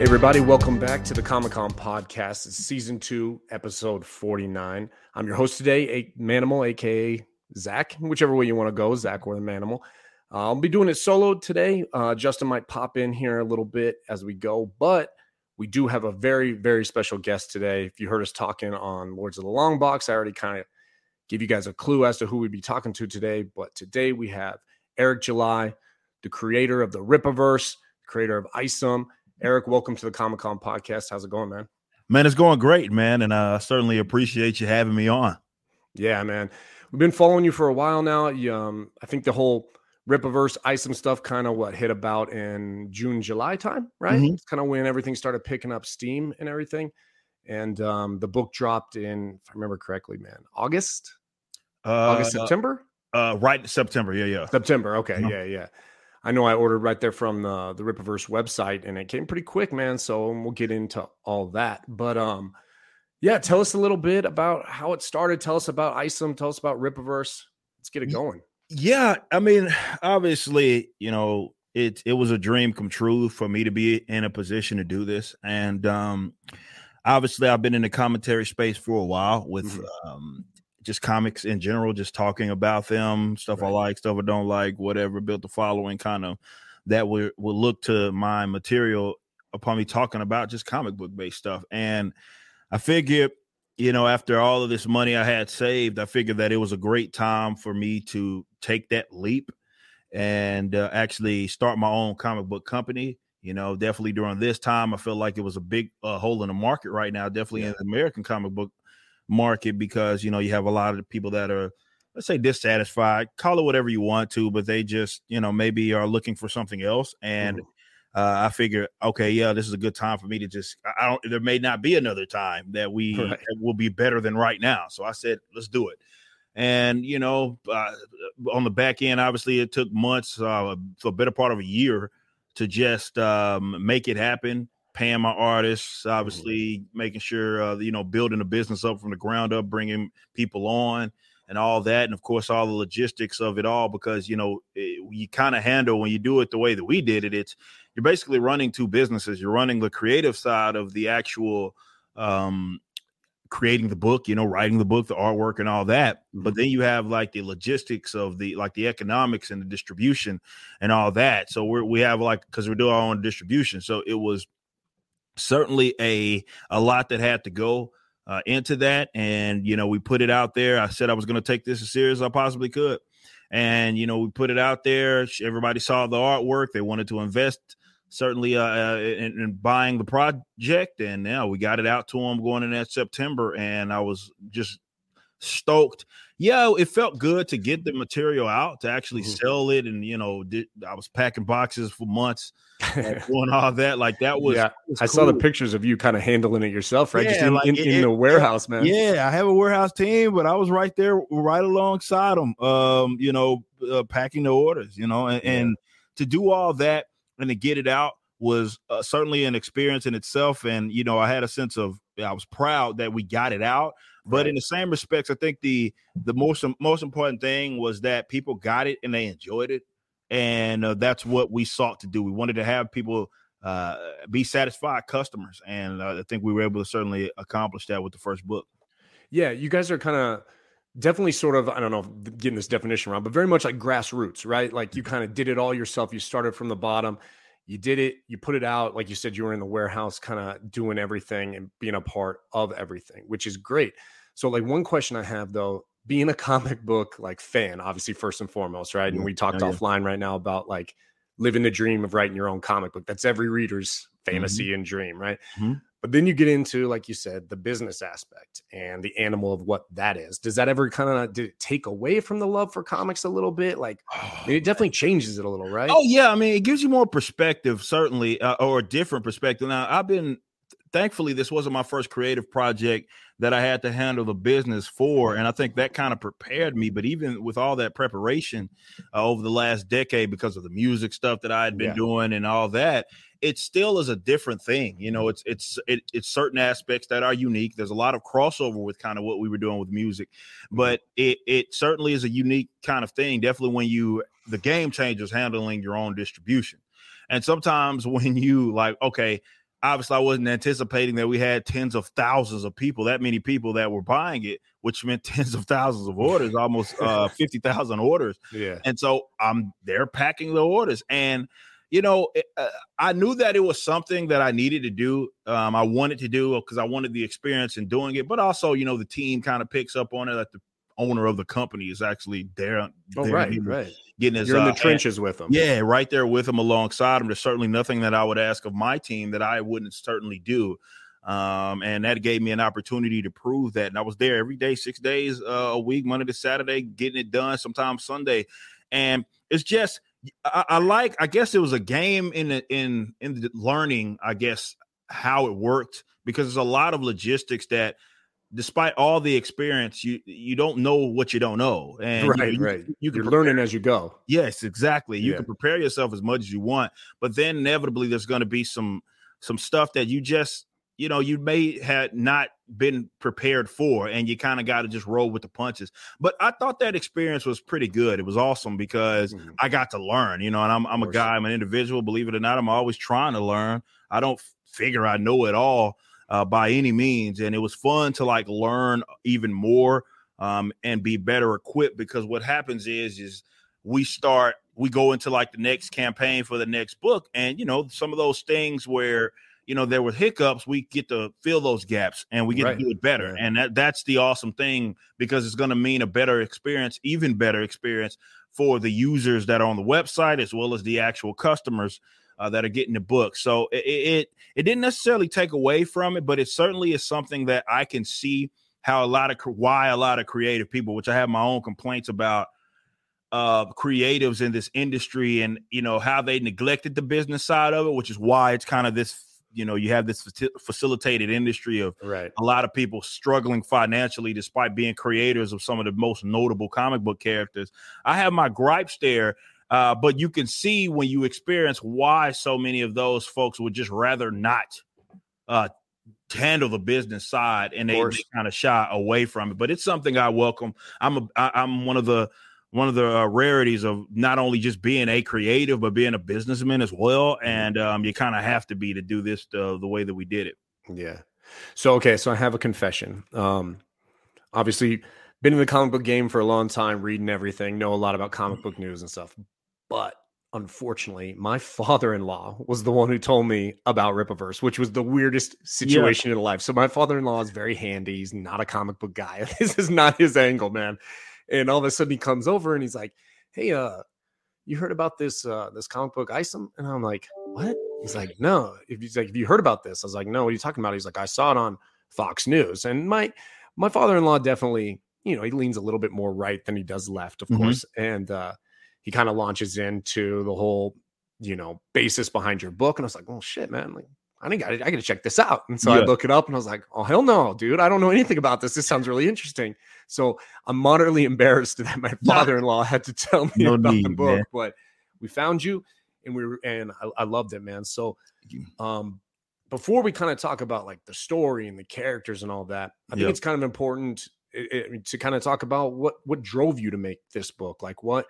Hey, everybody, welcome back to the Comic Con podcast. It's season two, episode 49. I'm your host today, a Manimal, aka Zach, whichever way you want to go, Zach or the Manimal. Uh, I'll be doing it solo today. Uh, Justin might pop in here a little bit as we go, but we do have a very, very special guest today. If you heard us talking on Lords of the Long Box, I already kind of give you guys a clue as to who we'd be talking to today. But today we have Eric July, the creator of the Rippaverse, creator of Isom. Eric, welcome to the Comic Con podcast. How's it going, man? Man, it's going great, man. And I certainly appreciate you having me on. Yeah, man. We've been following you for a while now. You, um, I think the whole Rippaverse Isom stuff kind of what hit about in June, July time, right? Mm-hmm. It's kind of when everything started picking up steam and everything. And um, the book dropped in, if I remember correctly, man, August, uh, August, September. Uh, right, September. Yeah, yeah. September. Okay, uh-huh. yeah, yeah. I know I ordered right there from the the Rippaverse website, and it came pretty quick, man. So we'll get into all that. But um, yeah, tell us a little bit about how it started. Tell us about Isom. Tell us about Rippaverse. Let's get it going. Yeah, I mean, obviously, you know, it it was a dream come true for me to be in a position to do this, and um, obviously, I've been in the commentary space for a while with mm-hmm. um, just comics in general, just talking about them, stuff right. I like, stuff I don't like, whatever. Built the following, kind of that will will look to my material upon me talking about just comic book based stuff, and I figured, you know, after all of this money I had saved, I figured that it was a great time for me to take that leap and uh, actually start my own comic book company. You know, definitely during this time, I felt like it was a big uh, hole in the market right now, definitely yeah. in the American comic book market, because, you know, you have a lot of people that are, let's say, dissatisfied, call it whatever you want to, but they just, you know, maybe are looking for something else. And, mm-hmm uh, I figure, okay, yeah, this is a good time for me to just. I don't. There may not be another time that we right. will be better than right now. So I said, let's do it. And you know, uh, on the back end, obviously, it took months, uh, for a better part of a year, to just um, make it happen. Paying my artists, obviously, making sure uh, you know, building a business up from the ground up, bringing people on and all that, and of course all the logistics of it all. Because you know it, you kind of handle when you do it the way that we did it. It's you're basically running two businesses. You're running the creative side of the actual um, creating the book, you know, writing the book, the artwork, and all that. But mm-hmm. then you have like the logistics of the like the economics and the distribution and all that. So we we have like because we do our own distribution. So it was certainly a a lot that had to go uh, into that. And, you know, we put it out there. I said I was going to take this as serious as I possibly could. And, you know, we put it out there. Everybody saw the artwork. They wanted to invest certainly uh, uh, in, in, buying the project. And now we got it out to them going in that September. And I was just stoked. Yeah, it felt good to get the material out to actually mm-hmm. sell it. And, you know, did, I was packing boxes for months doing all that. Like that was, yeah. Was I cool. saw the pictures of you kind of handling it yourself, right? Yeah, Just in, like in, it, in, the warehouse, man. Yeah, I have a warehouse team, but I was right there, right alongside them. Um, you know, uh, packing the orders. You know, and, yeah. and, to do all that and to get it out was uh, certainly an experience in itself. And you know, I had a sense of I was proud that we got it out. But in the same respects, I think the the most most important thing was that people got it and they enjoyed it and uh, that's what we sought to do. We wanted to have people uh, be satisfied customers, and uh, I think we were able to certainly accomplish that with the first book. Yeah, you guys are kind of definitely sort of I don't know getting this definition wrong, but very much like grassroots, right? Like you kind of did it all yourself. You started from the bottom. You did it. You put it out. Like you said, you were in the warehouse, kind of doing everything and being a part of everything, which is great. So, like one question I have though being a comic book like fan, obviously first and foremost, right? And we talked oh, offline right now about like living the dream of writing your own comic book. That's every reader's fantasy mm-hmm. and dream, right? Mm-hmm. But then you get into, like you said, the business aspect and the animal of what that is. Does that ever kind of did it take away from the love for comics a little bit? Like oh, it definitely changes it a little, right? Oh yeah, I mean it gives you more perspective, certainly, uh, or a different perspective. Now I've been thankfully this wasn't my first creative project that I had to handle the business for. And I think that kind of prepared me. But even with all that preparation uh, over the last decade, because of the music stuff that I had been yeah. doing and all that, it still is a different thing. You know, it's it's it, it's certain aspects that are unique. There's a lot of crossover with kind of what we were doing with music, but it it certainly is a unique kind of thing. Definitely when you the game changers handling your own distribution. And sometimes when you like, okay, obviously I wasn't anticipating that we had tens of thousands of people, that many people that were buying it, which meant tens of thousands of orders, almost uh, 50,000 orders. Yeah. And so um, they're packing the orders. And, you know, uh, I knew that it was something that I needed to do. Um, I wanted to do because I wanted the experience in doing it, but also, you know, the team kind of picks up on it. That the owner of the company is actually there. Oh, there right, getting, right. Getting his, You're in the uh, trenches with them. yeah, right there with them alongside them. There's certainly nothing that I would ask of my team that I wouldn't certainly do. Um, and that gave me an opportunity to prove that. And I was there every day, six days uh, a week, Monday to Saturday, getting it done, sometimes Sunday. And it's just I, I like, I guess it was a game in the in in the learning, I guess, how it worked because there's a lot of logistics that despite all the experience, you you don't know what you don't know. And right, you, right. You, You, can are prepare- learning as you go. Yes, exactly. You Yeah. can prepare yourself as much as you want, but then inevitably there's going to be some some stuff that you just you know you may have not been prepared for, and you kind of got to just roll with the punches. But I thought that experience was pretty good. It was awesome because Mhm. I got to learn. You know, and I'm I'm a guy. I'm an individual. Believe it or not, I'm always trying to learn. I don't figure I know it all uh, by any means, and it was fun to like learn even more um, and be better equipped because what happens is is we start we go into like the next campaign for the next book and you know some of those things where you know there were hiccups we get to fill those gaps and we get Right. to do it better. And that that's the awesome thing because it's going to mean a better experience even better experience for the users that are on the website as well as the actual customers uh, that are getting the book. So it, it it didn't necessarily take away from it but it certainly is something that i can see how a lot of why a lot of creative people which i have my own complaints about uh creatives in this industry and you know how they neglected the business side of it which is why it's kind of this you know you have this facilitated industry of Right. a lot of people struggling financially despite being creators of some of the most notable comic book characters. I have my gripes there uh, but you can see when you experience why so many of those folks would just rather not uh, handle the business side and they, kind of shy away from it. But it's something i welcome. I'm a I, i'm one of the one of the uh, rarities of not only just being a creative but being a businessman as well and um, you kind of have to be to do this the, the way that we did it Yeah. So okay, so I have a confession. Um obviously been in the comic book game for a long time, reading everything, know a lot about comic book news and stuff. But unfortunately, my father-in-law was the one who told me about Rippaverse, which was the weirdest situation in life. So my father-in-law is very handy. He's not a comic book guy. This is not his angle, man. And all of a sudden he comes over and he's like, "Hey, uh, you heard about this uh this comic book Isom?" And I'm like, "What?" He's like, "No." If he's like, "Have you heard about this?" I was like, "No." What are you talking about? He's like, "I saw it on Fox News." And my my father-in-law definitely, you know, he leans a little bit more right than he does left, of Mhm. course. And uh he kind of launches into the whole, you know, basis behind your book. And I was like, "Oh shit, man!" Like, I think I, I got to check this out. And so I look it up, and I was like, "Oh hell no, dude! I don't know anything about this. This sounds really interesting." So I'm moderately embarrassed that my father-in-law had to tell me No about the book, man. but we found you, and we were, and I, I loved it, man. So, um, before we kind of talk about like the story and the characters and all that, I think Yep. it's kind of important i- i- to kind of talk about what what drove you to make this book, like what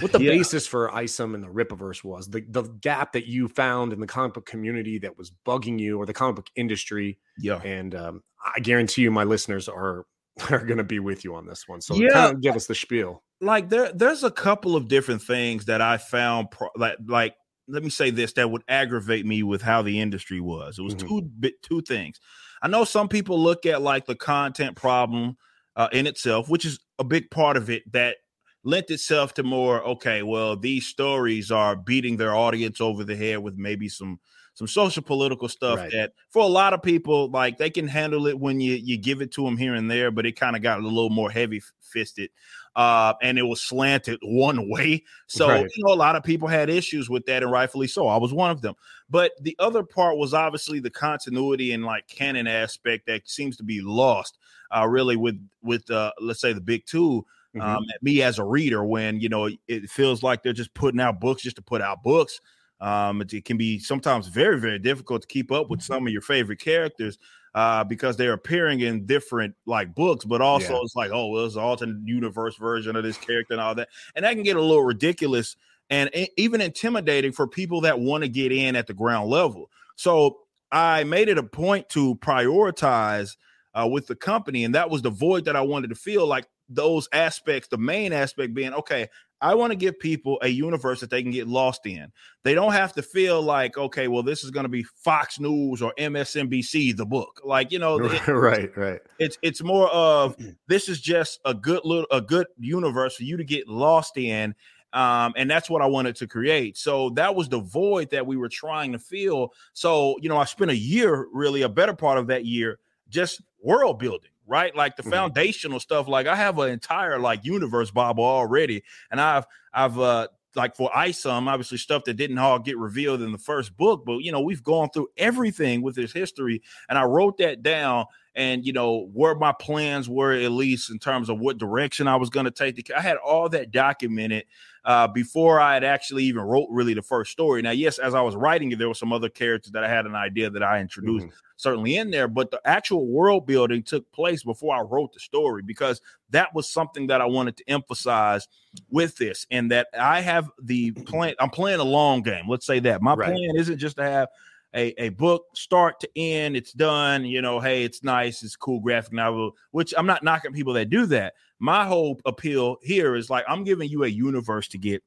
what the Yeah. basis for Isom and the Rippaverse was, the the gap that you found in the comic book community that was bugging you, or the comic book industry, yeah and um, I guarantee you, my listeners are are going to be with you on this one. So, Yeah. kind of give us the spiel. like there there's a couple of different things that I found pro- like like let me say this that would aggravate me with how the industry was. It was Mhm. two bit two things. I know some people look at like the content problem uh, in itself, which is a big part of it that lent itself to more okay, well these stories are beating their audience over the head with maybe some some social political stuff Right. that for a lot of people like they can handle it when you you give it to them here and there but it kind of got a little more heavy fisted uh, and it was slanted one way. So Right. you know, a lot of people had issues with that, and rightfully so. I was one of them. But the other part was obviously the continuity and like canon aspect that seems to be lost, uh, really with with uh, let's say the big 2 Mhm. Um, me as a reader, when you know it feels like they're just putting out books just to put out books. Um, it, it can be sometimes very very difficult to keep up with some of your favorite characters uh, because they're appearing in different like books, but also Yeah. it's like, oh, well, it's an alternate universe version of this character and all that, and that can get a little ridiculous and e- even intimidating for people that want to get in at the ground level. So I made it a point to prioritize uh, with the company, and that was the void that I wanted to feel. Like those aspects, the main aspect being okay, I want to give people a universe that they can get lost in. They don't have to feel like, okay, well, this is going to be Fox News or MSNBC, the book. Like, you know, right, right. It's it's more of this is just a good little a good universe for you to get lost in. Um, and that's what I wanted to create. So that was the void that we were trying to fill. So, you know, I spent a year, really a better part of that year, just world building right? Like the mm-hmm. foundational stuff. Like I have an entire like universe Bible already, and I've I've uh like for ISOM, obviously stuff that didn't all get revealed in the first book, but you know, we've gone through everything with this history, and I wrote that down and you know where my plans were at least in terms of what direction I was going to take. I had all that documented uh, before I had actually even wrote really the first story. Now, yes, as I was writing it, there were some other characters that I had an idea that I introduced mm-hmm. certainly in there, but the actual world building took place before I wrote the story because that was something that I wanted to emphasize with this, and that I have the plan. I'm playing a long game. Let's say that my right. plan isn't just to have a, a book start to end, it's done. You know, hey, it's nice, it's cool graphic novel, which I'm not knocking people that do that. My whole appeal here is like I'm giving you a universe to get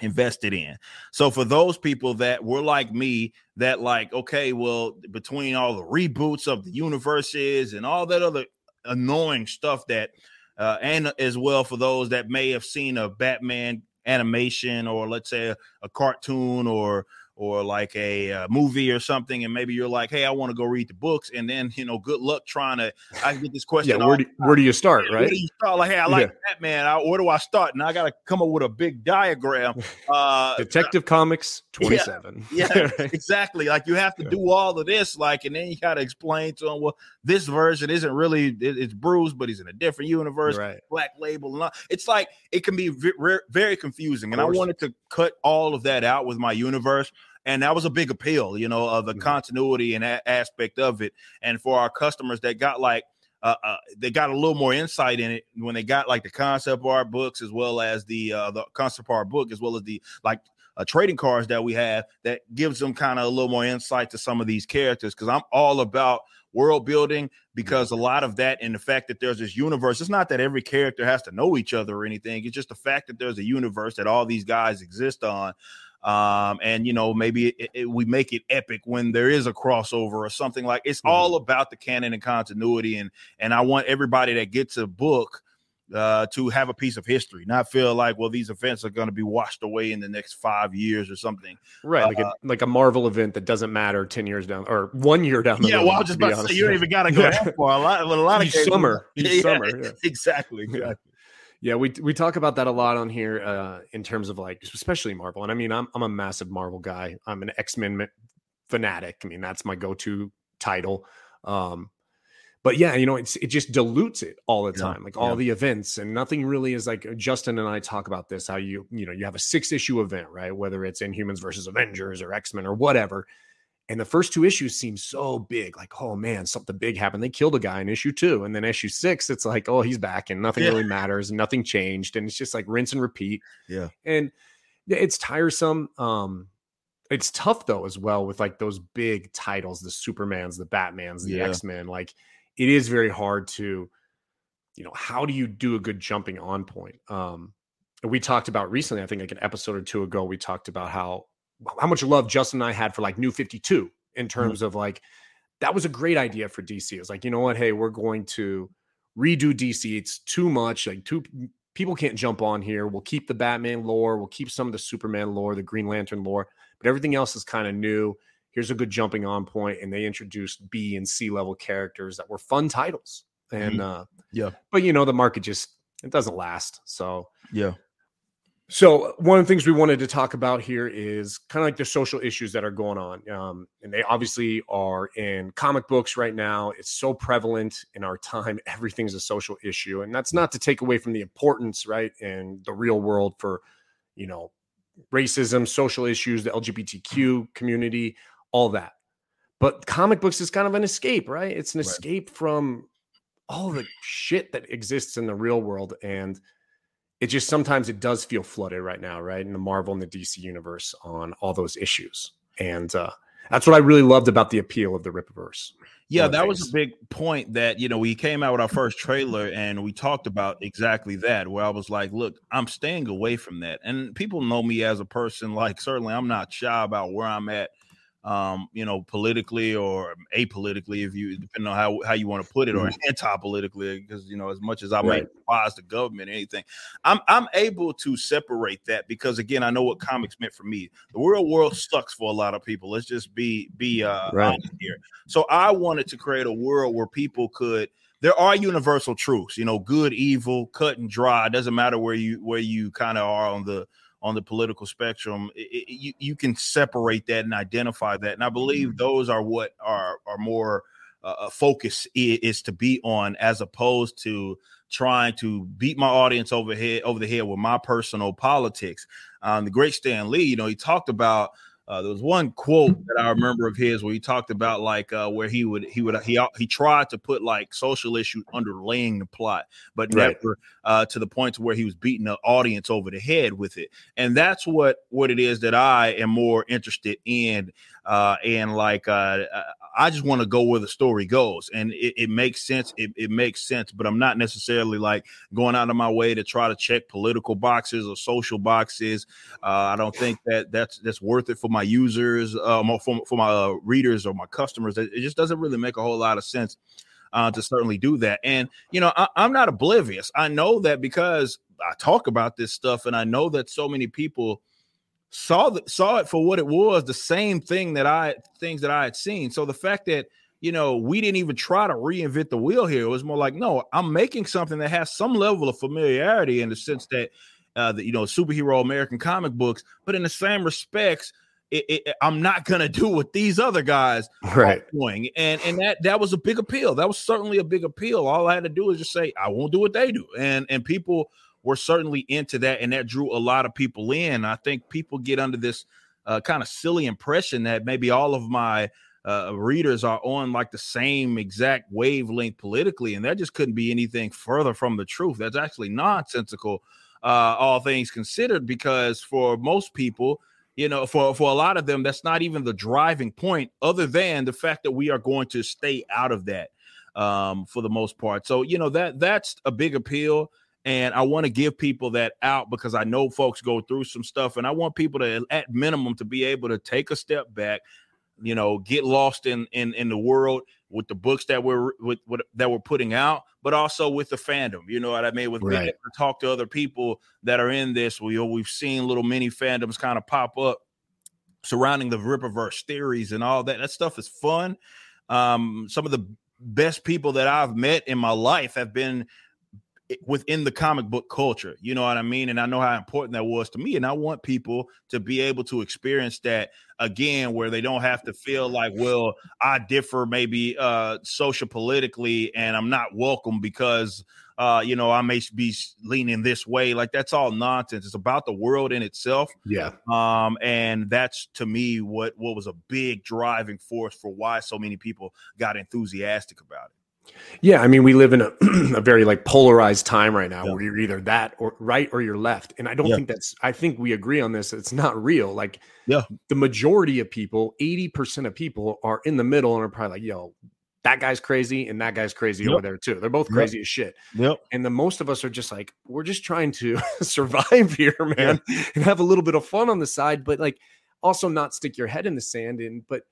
invested in. So for those people that were like me, that like, okay, well, between all the reboots of the universes and all that other annoying stuff that uh, and as well for those that may have seen a Batman animation or let's say a, a cartoon or or like a, uh, movie or something, and maybe you're like, "Hey, I want to go read the books," and then you know, good luck trying to. I get this question. yeah, where do, where do you start? Right? Where do you start? Like, hey, I like yeah. Batman. I, where do I start? And I got to come up with a big diagram. Uh, Detective Comics twenty seven. Yeah, yeah right? exactly. Like you have to do all of this, like, and then you got to explain to them, well, this version isn't really it, it's Bruce, but he's in a different universe. Right. Black label, it's like it can be very, very confusing. And I wanted to cut all of that out with my universe and that was a big appeal, you know, of the mm-hmm. continuity and a- aspect of it. And for our customers that got like uh, uh, they got a little more insight in it when they got like the concept art books as well as the uh, the concept art book as well as the like uh, trading cards that we have that gives them kind of a little more insight to some of these characters because I'm all about world building because a lot of that and the fact that there's this universe it's not that every character has to know each other or anything it's just the fact that there's a universe that all these guys exist on um, and you know maybe it, it, we make it epic when there is a crossover or something like it's mm-hmm. all about the canon and continuity and and i want everybody that gets a book uh, to have a piece of history, not feel like, well, these events are going to be washed away in the next five years or something. Right, like a uh, like a Marvel event that doesn't matter ten years down or one year down the yeah, road. well, I was just about to say you don't even got to go yeah. that far. A lot, a lot of cases, summer, yeah, summer, yeah. exactly, exactly. Yeah, we we talk about that a lot on here uh, in terms of like especially Marvel. And I mean, I'm I'm a massive Marvel guy. I'm an X-Men fanatic. I mean, that's my go-to title. Um, but yeah, you know, it's it just dilutes it all the time, yeah, like all yeah. the events, and nothing really is like Justin and I talk about this. How you you know you have a six issue event, right? Whether it's Inhumans versus Avengers or X Men or whatever, and the first two issues seem so big, like, oh man, something big happened. They killed a guy in issue two. And then issue six, it's like, oh, he's back and nothing yeah. really matters and nothing changed. And it's just like rinse and repeat. Yeah. And it's tiresome. Um, it's tough though, as well, with like those big titles, the Supermans, the Batmans, the yeah. X-Men. Like it is very hard to, you know, how do you do a good jumping on point? Um, we talked about recently, I think like an episode or two ago, we talked about how how much love Justin and I had for like New 52 in mm-hmm. terms mm-hmm. of like that was a great idea for DC. It's like, you know what? Hey, we're going to redo DC. It's too much. Like two people can't jump on here. We'll keep the Batman lore, we'll keep some of the Superman lore, the Green Lantern lore, but everything else is kind of new. Here's a good jumping on point, and they introduced B and C level characters that were fun titles. And mm-hmm. uh yeah, but you know, the market just it doesn't last. So yeah. So one of the things we wanted to talk about here is kind of like the social issues that are going on, um, and they obviously are in comic books right now. It's so prevalent in our time; everything's a social issue, and that's not to take away from the importance, right, in the real world for, you know, racism, social issues, the LGBTQ community, all that. But comic books is kind of an escape, right? It's an right. escape from all the shit that exists in the real world, and it just sometimes it does feel flooded right now, right? In the Marvel and the DC universe on all those issues. And uh That's what I really loved about the appeal of the Rippaverse. Yeah, that was a big point that, you know, we came out with our first trailer and we talked about exactly that, where I was like, look, I'm staying away from that. And people know me as a person, like, certainly I'm not shy about where I'm at um, you know, politically or apolitically, if you depending on how, how you want to put it, or anti-politically, because you know, as much as I right. may advise the government, or anything, I'm I'm able to separate that because again, I know what comics meant for me. The real world sucks for a lot of people. Let's just be be uh, right. here. So I wanted to create a world where people could there are universal truths, you know, good, evil, cut and dry. It doesn't matter where you where you kind of are on the on the political spectrum, it, it, you, you can separate that and identify that. And I believe mm-hmm. those are what are are more uh, uh focus is, is, to be on as opposed to trying to beat my audience over head over the head with my personal politics. Um, the great Stan Lee, you know, he talked about uh, there was one quote that I remember of his where he talked about like uh, where he would he would he he tried to put like social issues underlaying the plot, but right. never uh, to the point to where he was beating the audience over the head with it. And that's what what it is that I am more interested in. Uh, and like uh, I just want to go where the story goes, and it, it makes sense. It, it, makes sense, but I'm not necessarily like going out of my way to try to check political boxes or social boxes. Uh, I don't think that that's that's worth it for my users, uh, for, for my uh, readers or my customers. It, just doesn't really make a whole lot of sense. Uh, to certainly do that. And, you know, I, I'm not oblivious. I know that because I talk about this stuff and I know that so many people saw the, saw it for what it was, the same thing that I things that I had seen. So the fact that you know we didn't even try to reinvent the wheel here, it was more like, no, I'm making something that has some level of familiarity in the sense that uh, the, you know superhero American comic books, but in the same respects. It, it, I'm not gonna do what these other guys right. are doing, and and that that was a big appeal. That was certainly a big appeal. All I had to do was just say I won't do what they do, and and people were certainly into that, and that drew a lot of people in. I think people get under this uh, kind of silly impression that maybe all of my uh, readers are on like the same exact wavelength politically, and that just couldn't be anything further from the truth. That's actually nonsensical, uh, all things considered, because for most people, you know, for for a lot of them, that's not even the driving point, other than the fact that we are going to stay out of that um, for the most part. So, you know, that that's a big appeal and I want to give people that out because I know folks go through some stuff, and I want people to, at minimum, to be able to take a step back, you know, get lost in in in the world with the books that we're with, with that we're putting out, but also with the fandom. You know what I mean? With right. talk to other people that are in this, we we've seen little mini fandoms kind of pop up surrounding the Rippaverse theories and all that. That stuff is fun. Um, some of the best people that I've met in my life have been within the comic book culture. You know what I mean? And I know how important that was to me. And I want people to be able to experience that again, where they don't have to feel like, well, I differ maybe uh social politically and I'm not welcome because uh, you know, I may be leaning this way. Like that's all nonsense. It's about the world in itself. Yeah. Um, and that's to me what what was a big driving force for why so many people got enthusiastic about it. Yeah, I mean, we live in a, a very like polarized time right now yeah. where you're either that or right or you're left. And I don't yeah. think that's I think we agree on this. It's not real. Like yeah, the majority of people, 80% of people are in the middle and are probably like, yo, that guy's crazy and that guy's crazy yep. over there too. They're both crazy yep. as shit. Yep. And the most of us are just like, we're just trying to survive here, man, yeah. and have a little bit of fun on the side, but like also not stick your head in the sand and but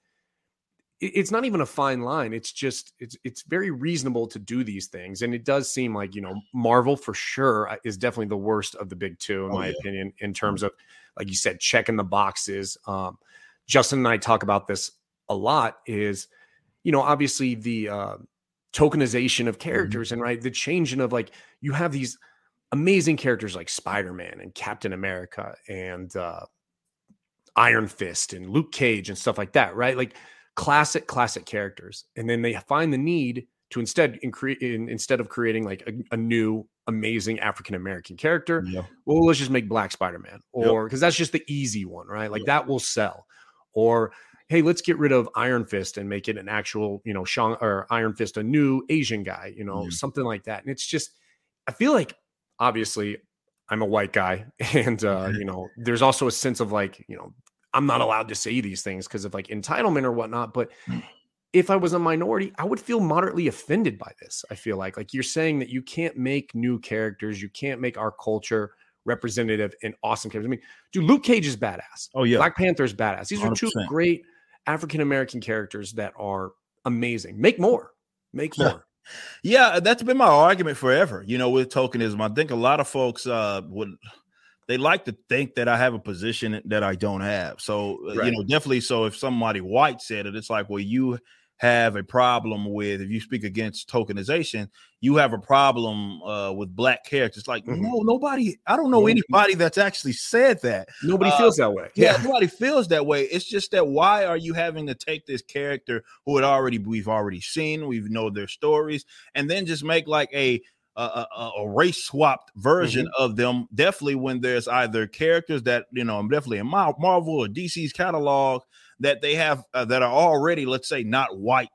it's not even a fine line it's just it's it's very reasonable to do these things and it does seem like you know marvel for sure uh, is definitely the worst of the big two in oh, my yeah. opinion in terms mm-hmm. of like you said checking the boxes um justin and i talk about this a lot is you know obviously the uh tokenization of mm-hmm. characters mm-hmm. and right the changing of like you have these amazing characters like spider-man and captain america and uh iron fist and luke cage and stuff like that right like classic, classic characters. And then they find the need to instead in in, instead of creating like a, a new amazing African American character, yeah. well, let's just make Black Spider Man, or because yep. that's just the easy one, right? Like yep. that will sell. Or hey, let's get rid of Iron Fist and make it an actual, you know, Sean or Iron Fist, a new Asian guy, you know, something like that. And it's just, I feel like obviously I'm a white guy, and uh, you know, there's also a sense of like, you know, I'm not allowed to say these things because of like entitlement or whatnot. But if I was a minority, I would feel moderately offended by this. I feel like like you're saying that you can't make new characters, you can't make our culture representative and awesome characters. I mean, dude, Luke Cage is badass. Oh yeah, Black Panther's badass. These are 2 great African American characters that are amazing. Make more. Make more. Yeah, that's been my argument forever. You know, with tokenism, I think a lot of folks uh would they like to think that I have a position that I don't have. So uh, Right. you know, definitely. So if somebody white said it, it's like, well, you have a problem with if you speak against tokenization, you have a problem uh with black characters. Like, Mhm. no, nobody. I don't know anybody that's actually said that. Nobody Uh, feels that way. Yeah, nobody feels that way. It's just that why are you having to take this character who had already we've already seen, we know their stories, and then just make like a a, a, a race swapped version of them? Definitely when there's either characters that you know, I'm definitely in Marvel or DC's catalog that they have uh, that are already, let's say, not white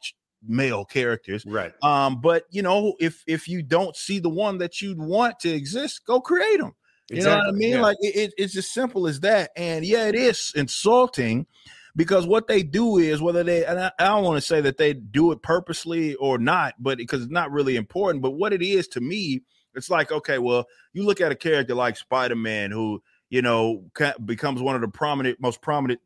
male characters. Right. Um, but you know, if if you don't see the one that you'd want to exist, go create them. You know what I mean? yeah. Like it- it's as simple as that. And yeah, it is insulting because what they do is whether they and I, I don't want to say that they do it purposely or not, but because it's not really important. But what it is to me, it's like okay, well, you look at a character like Spider Man who you know becomes one of the prominent, most prominent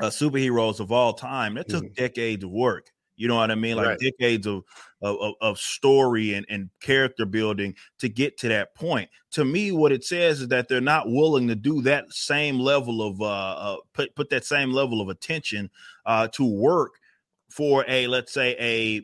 uh, superheroes of all time. That took Mhm. decades of work. You know what I mean? Like Right. decades of, of of- story and, and character building to get to that point. To me, what it says is that they're not willing to do that same level of uh, uh put put that same level of attention uh to work for a let's say a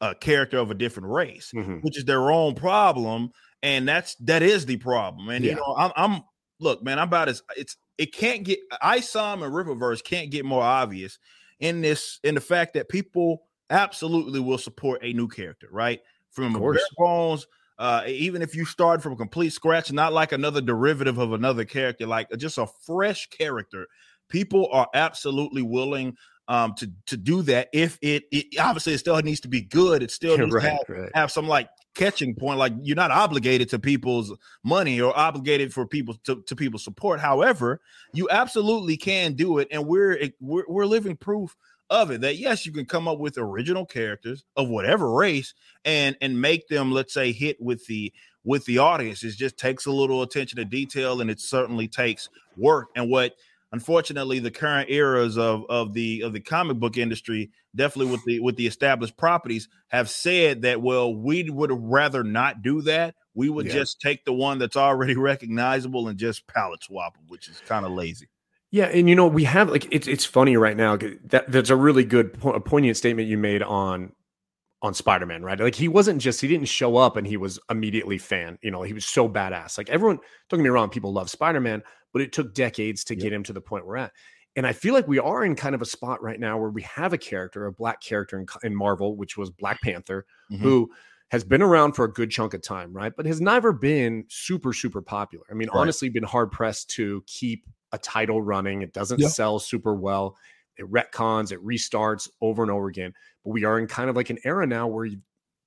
a character of a different race, Mhm. which is their own problem, and that's that is the problem. And Yeah. you know, I'm, I'm look, man, I'm about as it's it can't get I saw ISOM and Rippaverse can't get more obvious in this in the fact that people absolutely will support a new character, right? From Of course. bare bones, uh, even if you start from a complete scratch, not like another derivative of another character, like just a fresh character. People are absolutely willing um to to do that if it, it obviously it still needs to be good. It still needs to have right, right. have some like catching point like you're not obligated to people's money or obligated for people to, to people's support. However you absolutely can do it and we're, we're we're living proof of it that yes you can come up with original characters of whatever race and and make them let's say hit with the with the audience. It just takes a little attention to detail and it certainly takes work. And what unfortunately the current eras of of the of the comic book industry definitely with the with the established properties have said that well we would rather not do that we would Yeah. just take the one that's already recognizable and just palette swap 'em, which is kind of lazy Yeah, and you know we have like it's it's funny right now That that's a really good po- a poignant statement you made on on Spider Man, right? Like he wasn't just he didn't show up and he was immediately fan. You know, he was so badass. Like everyone, don't get me wrong, people love Spider Man, but it took decades to get him to the point we're at. And I feel like we are in kind of a spot right now where we have a character, a black character in, in Marvel, which was Black Panther, Mhm. who has been around for a good chunk of time, right? But has never been super, super popular. I mean, Right. honestly, been hard pressed to keep a title running. It doesn't Yeah. sell super well. It retcons, it restarts over and over again. But we are in kind of like an era now where you,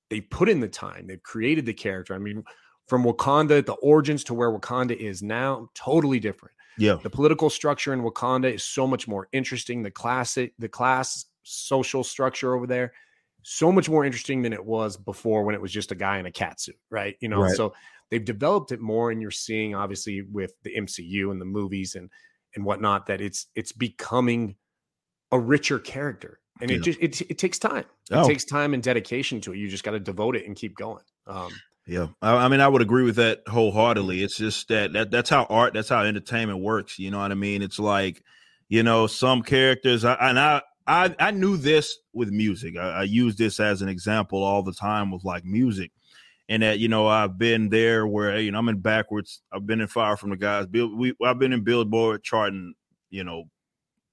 they put in the time, they've created the character. I mean, from Wakanda, the origins to where Wakanda is now, totally different yeah the political structure in Wakanda is so much more interesting. The classic, the class social structure over there, so much more interesting than it was before when it was just a guy in a cat suit, right? You know, Right. so they've developed it more, and you're seeing obviously with the MCU and the movies and and whatnot that it's it's becoming a richer character, and Yeah. it just it, it takes time. It Oh. takes time and dedication to it. You just got to devote it and keep going. Um, Yeah, I, I mean, I would agree with that wholeheartedly. Mm. It's just that, that that's how art, that's how entertainment works. You know what I mean? It's like, you know, some characters, I, and I, I, I knew this with music. I, I use this as an example all the time with like music, and that you know I've been there where you know I'm in BackWordz. I've been in Fire from the Gods. Bill, we I've been in Billboard charting, you know,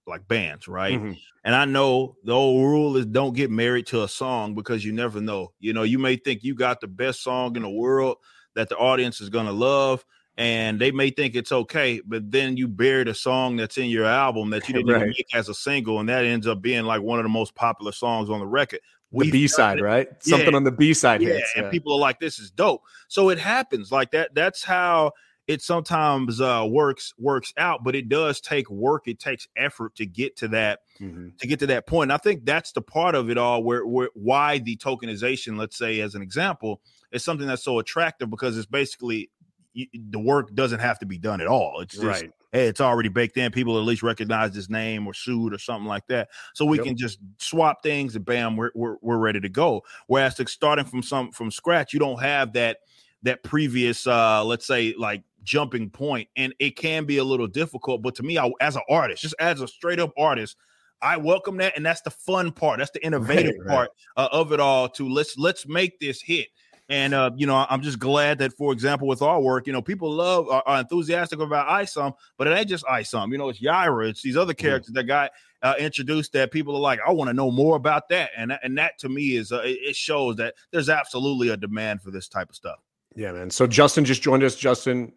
like bands, right? mhm. And I know the old rule is don't get married to a song because you never know. You know, you may think you got the best song in the world that the audience is going to love, and they may think it's okay, but then you buried a song that's in your album that you didn't even Right. make as a single, and that ends up being like one of the most popular songs on the record. the B side, right? Something on the B side Yeah, hits. and yeah. people are like, "This is dope." So it happens like that. That's how it sometimes uh, works works out, but it does take work. It takes effort to get to that mm-hmm. to get to that point. And I think that's the part of it all where, where why the tokenization, let's say as an example, is something that's so attractive because it's basically the work doesn't have to be done at all. It's just right. hey, it's already baked in. People at least recognize his name or suit or something like that. So we yep. can just swap things and bam, we're, we're we're ready to go. Whereas to starting from some from scratch, you don't have that that previous uh let's say like jumping point and it can be a little difficult but to me I, as an artist just as a straight up artist I welcome that and that's the fun part that's the innovative right, part right. Uh, of it all to let's let's make this hit and uh, you know, I'm just glad that, for example, with our work, you know, people love are, are enthusiastic about Isom, but it ain't just Isom. You know, it's Yaira, it's these other characters mm-hmm. that got uh, introduced that people are like, I want to know more about that, and and that to me is uh, it shows that there's absolutely a demand for this type of stuff. Yeah, man. So Justin just joined us. Justin,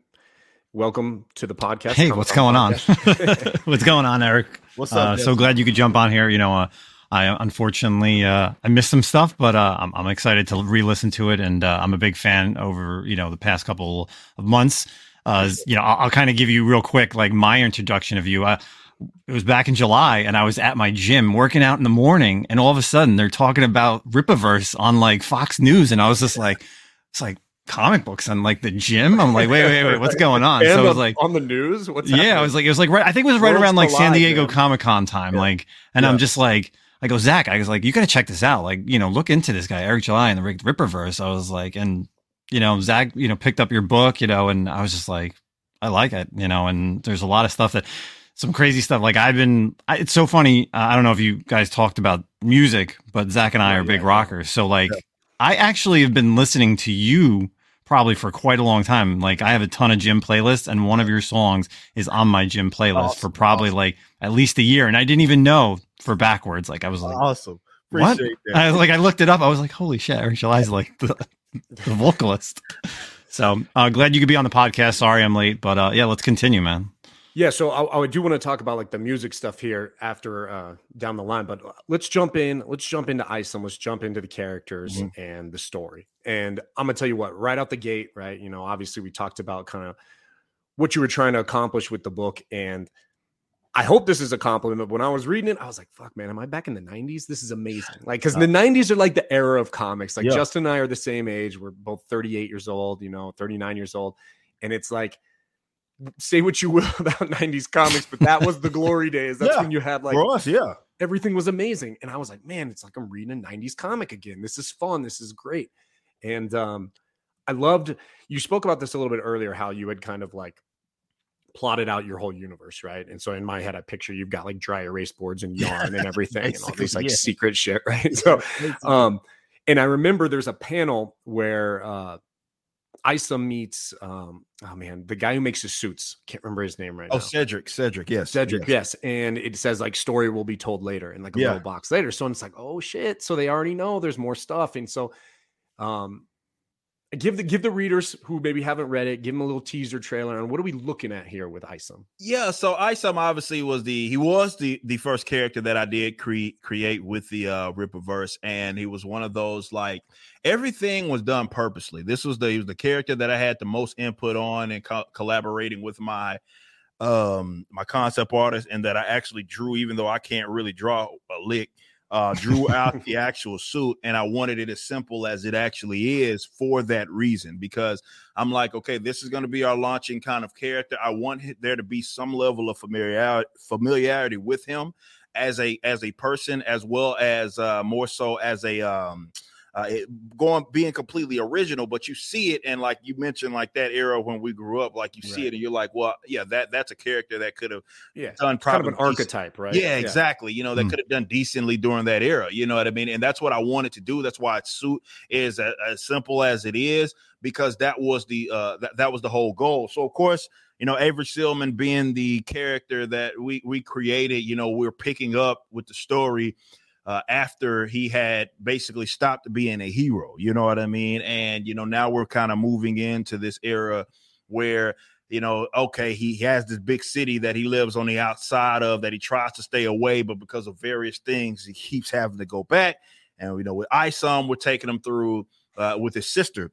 welcome to the podcast. Hey, what's going on? what's going on, Eric? What's up? Uh, so glad you could jump on here. You know, uh, I unfortunately uh, I missed some stuff, but uh, I'm, I'm, excited to re-listen to it, and uh, I'm a big fan over you know the past couple of months. Uh, you know, I'll, I'll kind of give you real quick like my introduction of you. Uh, it was back in July, and I was at my gym working out in the morning, and all of a sudden they're talking about Rippaverse on like Fox News, and I was just like, it's like comic books on like the gym. I'm like, wait, wait, wait, what's going on? And so it was like on the news. What's yeah, happening? I was like, it was like right. I think it was right around like San Diego Comic Con time, yeah. like, and yeah. I'm just like I go, Zach, I was like, you got to check this out. Like, you know, look into this guy, Eric July and the Rippaverse. I was like, and, you know, Zach, you know, picked up your book, you know, and I was just like, I like it, you know, and there's a lot of stuff that, some crazy stuff. Like I've been, I, it's so funny. Uh, I don't know if you guys talked about music, but Zach and I are big yeah, rockers. So like. I actually have been listening to you probably for quite a long time. Like I have a ton of gym playlists, and one of your songs is on my gym playlist awesome, for probably awesome. like at least a year, and I didn't even know for BackWordz. Like I was like, awesome. Appreciate what? That. I like I looked it up. I was like, holy shit, Eric July's like the, the vocalist. So uh, glad you could be on the podcast. Sorry I'm late, but uh, yeah, let's continue, man. Yeah, so I, I, do want to talk about like the music stuff here after uh, down the line, but let's jump in. Let's jump into Isom. Let's jump into the characters mm-hmm. and the story. And I'm gonna tell you what, right out the gate, right? You know, obviously we talked about kind of what you were trying to accomplish with the book, and I hope this is a compliment. But when I was reading it, I was like, fuck, man, am I back in the 90s? This is amazing. Like, because the 90s are like the era of comics. Like, yeah. Justin and I are the same age. We're both 38 years old, you know, 39 years old. And it's like, say what you will about 90s comics, but that was the glory days. That's yeah. when you had like, for us, yeah. Everything was amazing. And I was like, man, it's like I'm reading a 90s comic again. This is fun. This is great. And um, I loved, you spoke about this a little bit earlier, how you had kind of like, plotted out your whole universe, right? And so in my head, I picture you've got like dry erase boards and yarn and everything and all these like yeah. secret shit, right? So, um, and I remember there's a panel where uh Isom meets um oh man, the guy who makes his suits. Can't remember his name right oh, now. Cedric. Cedric, yes. Cedric, yes. yes. And it says like story will be told later in like a yeah. little box later. So it's like, oh shit. So they already know there's more stuff. And so um give the give the readers who maybe haven't read it give them a little teaser trailer on what are we looking at here with isom? Yeah so isom obviously was the he was the the first character that i did create create with the uh rippaverse and he was one of those like everything was done purposely. This was the he was the character that i had the most input on and co- collaborating with my um my concept artist and that i actually drew even though i can't really draw a lick uh, drew out the actual suit, and I wanted it as simple as it actually is for that reason. Because I'm like, okay, this is going to be our launching kind of character. I want there to be some level of familiarity familiarity with him as a as a person, as well as uh, more so as a um, uh, it, going being completely original, but you see it and like you mentioned, like that era when we grew up, like you right. see it and you're like, well, yeah, that that's a character that could have yeah done kind of an archetype, right? Yeah, exactly. You know, that mm. could have done decently during that era. You know what I mean? And that's what I wanted to do. That's why its suit is a, as simple as it is because that was the uh that, that was the whole goal. So of course you know, Avery Stillman being the character that we we created, you know, we're picking up with the story uh, after he had basically stopped being a hero. You know what I mean? And you know now we're kind of moving into this era where you know, okay, he has this big city that he lives on the outside of that he tries to stay away, but because of various things, he keeps having to go back. And you know, with Isom, we're taking him through uh, with his sister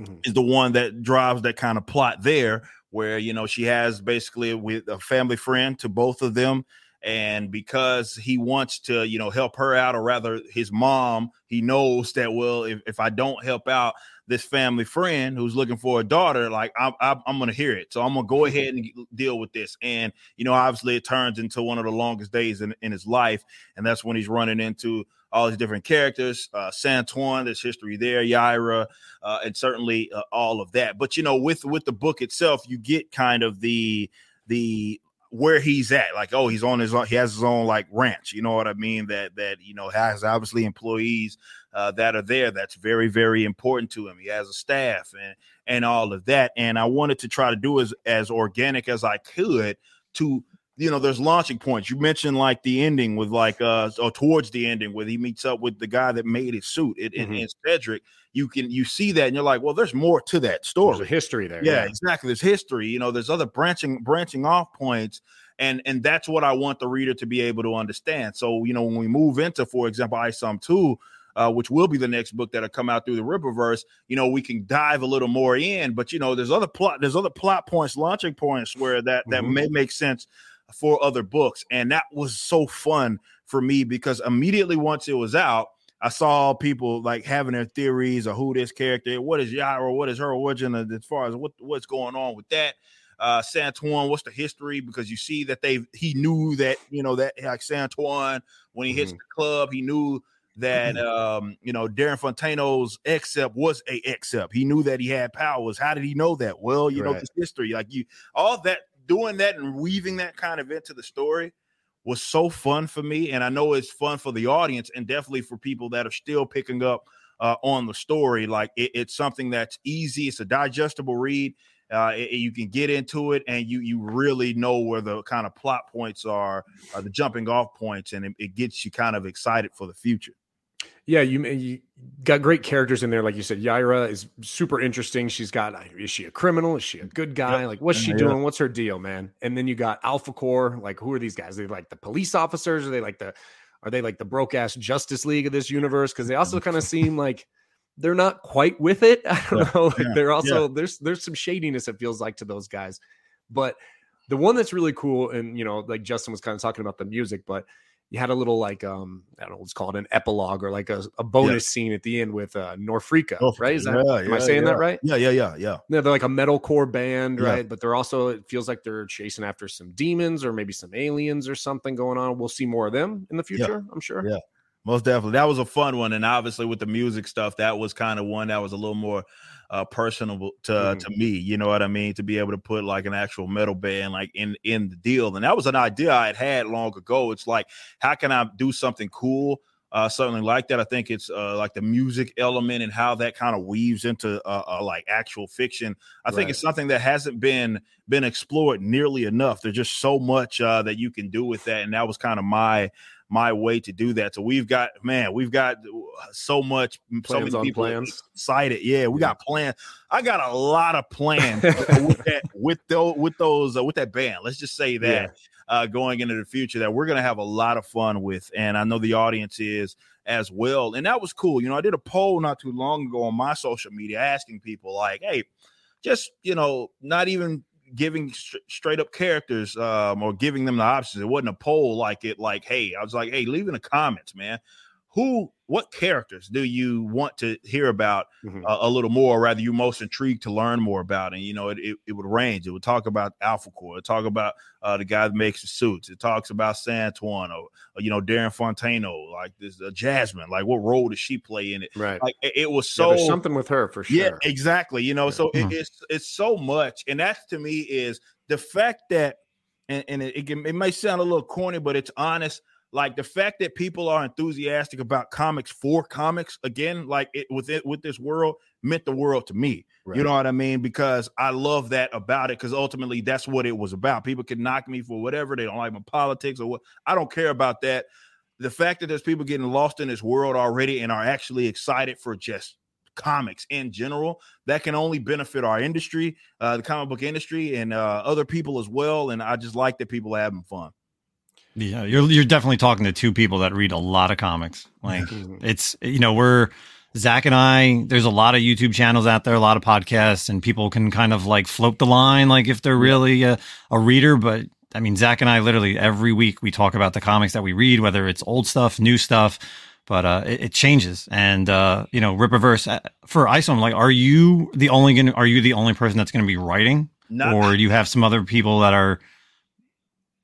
mm-hmm. is the one that drives that kind of plot there, where you know she has basically with a family friend to both of them and because he wants to you know help her out or rather his mom he knows that well if, if i don't help out this family friend who's looking for a daughter like i'm, I'm, I'm gonna hear it. So i'm gonna go mm-hmm. ahead and deal with this. And you know obviously it turns into one of the longest days in, in his life. And that's when he's running into all these different characters uh santuan there's history there yaira uh, and certainly uh, all of that. But you know with with the book itself you get kind of the the where he's at. Like, oh, he's on his own, he has his own like ranch. You know what I mean? That that you know has obviously employees uh, that are there. That's very very important to him. He has a staff and and all of that. And I wanted to try to do as as organic as I could to you know there's launching points you mentioned like the ending with like uh or towards the ending where he meets up with the guy that made his suit it, mm-hmm. in cedric you can you see that and you're like well there's more to that story there's a history there yeah, yeah, exactly there's history you know there's other branching branching off points and and that's what i want the reader to be able to understand so you know when we move into for example isom 2 uh, which will be the next book that'll come out through the Rippaverse, you know, we can dive a little more in. But you know, there's other plot, there's other plot points, launching points where that that mm-hmm. may make sense for other books. And that was so fun for me because immediately once it was out, I saw people like having their theories of who this character, what is Yara, what is her origin, as far as what what's going on with that. Uh Santuan, what's the history? Because you see that they he knew that you know that like Santuan when he mm-hmm. hits the club, he knew that mm-hmm. um you know Darren Fontano's except was a except. He knew that he had powers. How did he know that? Well, you right. know this history, like you all that doing that and weaving that kind of into the story was so fun for me. And I know it's fun for the audience and definitely for people that are still picking up uh, on the story. Like it, it's something that's easy, it's a digestible read. Uh, it, you can get into it and you you really know where the kind of plot points are, uh, the jumping off points, and it, it gets you kind of excited for the future. Yeah, you you got great characters in there, like you said. Yaira is super interesting. She's got uh, is she a criminal? Is she a good guy? Yep. Like what's she yeah. doing? What's her deal, man? And then you got Alpha Core. Like who are these guys? Are they like the police officers? Are they like the are they like the broke ass Justice League of this universe? Because they also kind of seem like they're not quite with it. I don't yeah. know. Like yeah. They're also there's there's some shadiness. It feels like to those guys, but the one that's really cool, and you know, like Justin was kind of talking about the music, but you had a little like um I don't know what's called an epilogue or like a, a bonus yeah. scene at the end with uh Norfrika, oh, right? Is that yeah, am yeah, I saying that right? Yeah, yeah, yeah, yeah. Yeah, they're like a metalcore band, right? But they're also it feels like they're chasing after some demons or maybe some aliens or something going on. We'll see more of them in the future, I'm sure. Yeah. Most definitely. That was a fun one. And obviously with the music stuff, that was kind of one that was a little more uh, personable to mm. to me. You know what I mean? To be able to put like an actual metal band like in in the deal, and that was an idea I had had long ago. It's like, how can I do something cool? Uh, certainly like that. I think it's uh, like the music element and how that kind of weaves into uh, uh, like actual fiction. I right. think it's something that hasn't been been explored nearly enough. There's just so much uh, that you can do with that, and that was kind of my my way to do that. So we've got man, we've got so much plans so many people plans. excited. Yeah, we yeah. got plans. I got a lot of plans with that with those with those uh, with that band. Let's just say that yeah. uh, going into the future that we're gonna have a lot of fun with, and I know the audience is as well. And that was cool. You know, I did a poll not too long ago on my social media asking people like, hey, just you know, not even giving st- straight up characters um, or giving them the options. It wasn't a poll like it, like, hey, I was like, hey, leave in the comments, man who what characters do you want to hear about mm-hmm. uh, a little more or rather you're most intrigued to learn more about? And you know it, it, it would range. It would talk about alpha core it talk about uh, the guy that makes the suits. It talks about santuan or, or you know darren fontano like this uh, jasmine. Like what role does she play in it? Right. Like it, it was so yeah, something with her for sure. yeah exactly you know yeah. so mm-hmm. it's it's so much and that to me is the fact that and, and it, it, it may sound a little corny but it's honest like the fact that people are enthusiastic about comics for comics again, like it with it with this world meant the world to me. Right. You know what I mean? Because I love that about it. Because ultimately, that's what it was about. People can knock me for whatever they don't like my politics or what. I don't care about that. The fact that there's people getting lost in this world already and are actually excited for just comics in general that can only benefit our industry uh the comic book industry and uh other people as well and i just like that people are having fun yeah, you're you're definitely talking to two people that read a lot of comics. Like it's you know we're Zach and I, there's a lot of YouTube channels out there, a lot of podcasts, and people can kind of like float the line, like if they're really a, a reader. But I mean, Zach and I literally every week we talk about the comics that we read, whether it's old stuff, new stuff, but uh, it, it, changes. And uh, you know, Rippaverse uh, for ISOM, like, are you the only gonna, are you the only person that's going to be writing, Not- or do you have some other people that are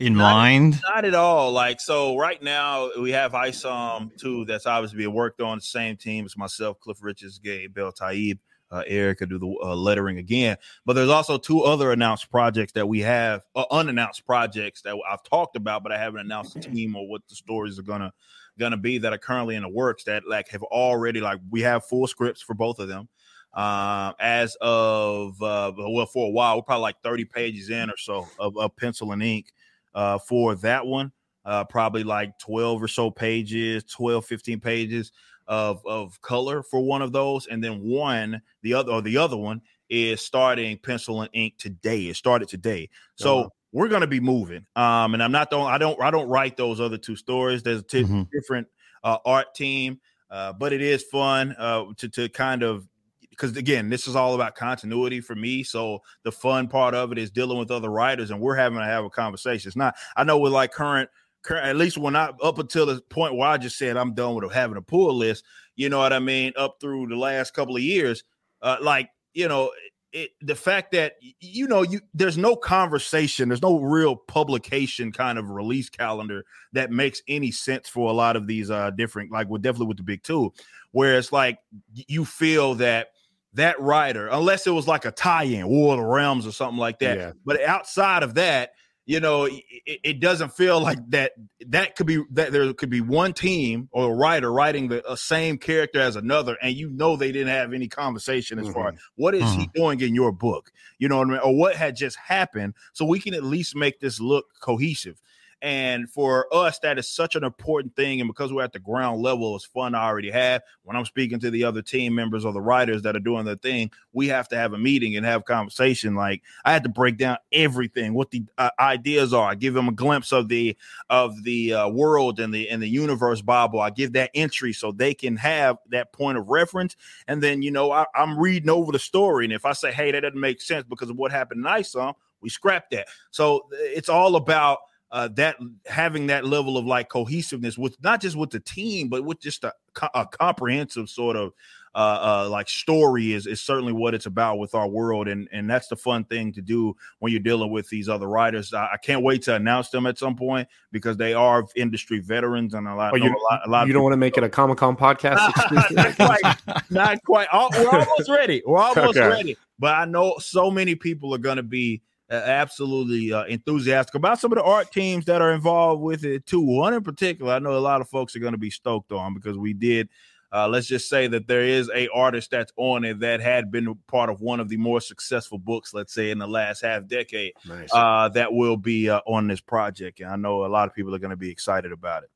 in not, mind? Not at all. Like so, right now we have ISOM too. That's obviously being worked on. The same team as myself, Cliff Richards, Gabe Eltaeb. Uh, Erica do the uh, lettering again, but there's also two other announced projects that we have, uh, unannounced projects that I've talked about, but I haven't announced the team or what the stories are gonna gonna be that are currently in the works that like have already like we have full scripts for both of them. Uh, as of uh, well, for a while, we're probably like 30 pages in or so of, of pencil and ink uh, for that one. Uh, probably like 12 or so pages, 12, 15 pages of, of color for one of those. And then one, the other, or the other one is starting pencil and ink today. It started today. So uh-huh. we're going to be moving. Um, and I'm not the only, I don't, I don't write those other two stories. There's a t- mm-hmm. different uh, art team. Uh, but it is fun uh, to to kind of because again, this is all about continuity for me. So the fun part of it is dealing with other writers, and we're having to have a conversation. It's not. I know with like current, current at least when I up until the point where I just said I'm done with having a pull list. You know what I mean? Up through the last couple of years, uh, like you know, it, the fact that you know you there's no conversation there's no real publication kind of release calendar that makes any sense for a lot of these uh different like with definitely with the big two where it's like you feel that that writer, unless it was like a tie-in, War of the Realms or something like that. Yeah. But outside of that, you know, it, it, doesn't feel like that. That could be that there could be one team or a writer writing the same character as another, and you know they didn't have any conversation as mm-hmm. far as what is mm-hmm. he doing in your book, you know what I mean, or what had just happened, so we can at least make this look cohesive. And for us, that is such an important thing. And because we're at the ground level, it's fun I already have. When I'm speaking to the other team members or the writers that are doing their thing, we have to have a meeting and have conversation. Like I had to break down everything, what the uh, ideas are. I give them a glimpse of the of the uh, world and the and the universe Bible. I give that entry so they can have that point of reference. And then you know I, I'm reading over the story, and if I say, hey, that doesn't make sense because of what happened in ISOM, we scrap that. So it's all about uh, that having that level of like cohesiveness with not just with the team, but with just a, a comprehensive sort of uh, uh, like story is is certainly what it's about with our world, and and that's the fun thing to do when you're dealing with these other writers. I, I can't wait to announce them at some point because they are industry veterans, and a lot. Oh, you, a lot, a lot you don't want to make it a Comic Con podcast? not quite. Not quite. we're almost ready. We're almost okay. ready. But I know so many people are going to be absolutely uh, enthusiastic about some of the art teams that are involved with it too. One in particular, I know a lot of folks are going to be stoked on because we did. Uh, let's just say that there is a artist that's on it that had been part of one of the more successful books, let's say in the last half decade, nice. uh, that will be uh, on this project, and I know a lot of people are going to be excited about it.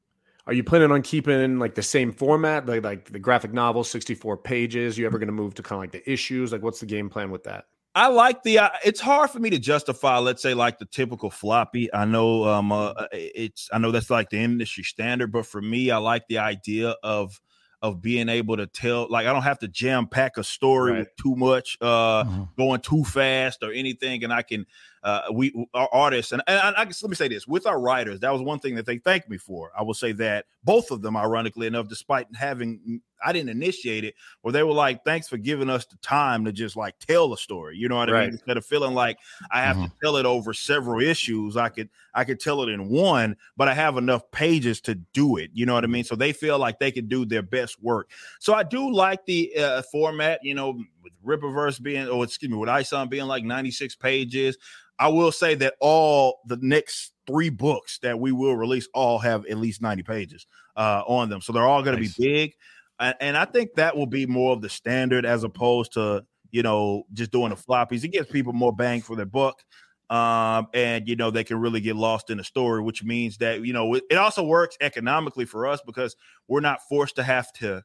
Are you planning on keeping like the same format, like like the graphic novel, sixty four pages? You ever going to move to kind of like the issues? Like, what's the game plan with that? I like the. Uh, it's hard for me to justify, let's say, like the typical floppy. I know, um, uh, it's. I know that's like the industry standard, but for me, I like the idea of of being able to tell. Like, I don't have to jam pack a story right. with too much, uh, mm-hmm. going too fast or anything, and I can uh, we our artists and, and I, I guess let me say this with our writers that was one thing that they thanked me for. I will say that both of them ironically enough despite having i didn't initiate it where they were like thanks for giving us the time to just like tell the story you know what right. i mean? Instead of feeling like i have mm-hmm. to tell it over several issues i could i could tell it in one but i have enough pages to do it you know what i mean? So they feel like they can do their best work. So i do like the uh, format you know with Rippaverse being, or excuse me, with ISOM being like 96 pages. I will say that all the next three books that we will release all have at least 90 pages uh, on them. So they're all going to be big. And, and I think that will be more of the standard as opposed to, you know, just doing the floppies. It gives people more bang for their buck. Um, and you know, they can really get lost in the story, which means that, you know, it, it also works economically for us because we're not forced to have to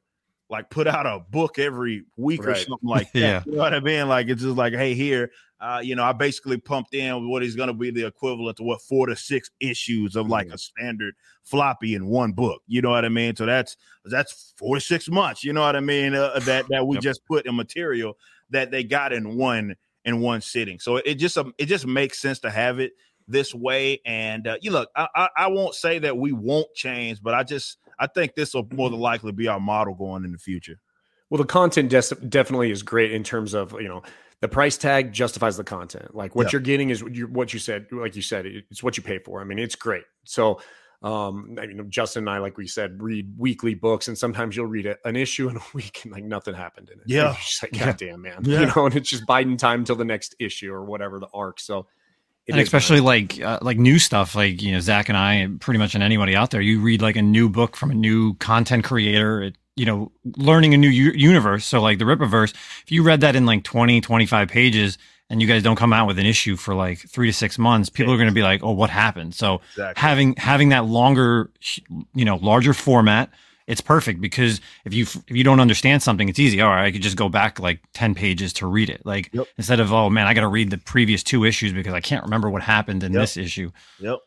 like put out a book every week right. or something like that. yeah. You know what I mean? Like it's just like, hey, here, uh, you know, I basically pumped in what is going to be the equivalent to what four to six issues of like mm. a standard floppy in one book. You know what I mean? So that's that's four to six months. You know what I mean? Uh, that that we yep. just put in material that they got in one in one sitting. So it just um, it just makes sense to have it this way. And uh, you look, I, I, I won't say that we won't change, but I just I think this will more than likely be our model going in the future. Well, the content des- definitely is great in terms of you know the price tag justifies the content. Like what you're getting is what you said. Like you said, it's what you pay for. I mean, it's great. So, um, I mean, Justin and I, like we said, read weekly books, and sometimes you'll read an issue in a week and like nothing happened in it. Yeah, just like God damn, man. Yeah. You know, and it's just biding time until the next issue or whatever the arc. So and especially like uh, like new stuff, like you know Zach and I, and pretty much and anybody out there, you read like a new book from a new content creator, it, you know, learning a new u- universe. So like the Rippaverse, if you read that in like 20, 25 pages, and you guys don't come out with an issue for like three to six months, people are going to be like, "Oh, what happened?" So exactly. having having that longer, you know, larger format it's perfect because if you if you don't understand something, it's easy. All right, I could just go back like ten pages to read it. Like yep. instead of oh man, I got to read the previous two issues because I can't remember what happened in yep. this issue. Yep.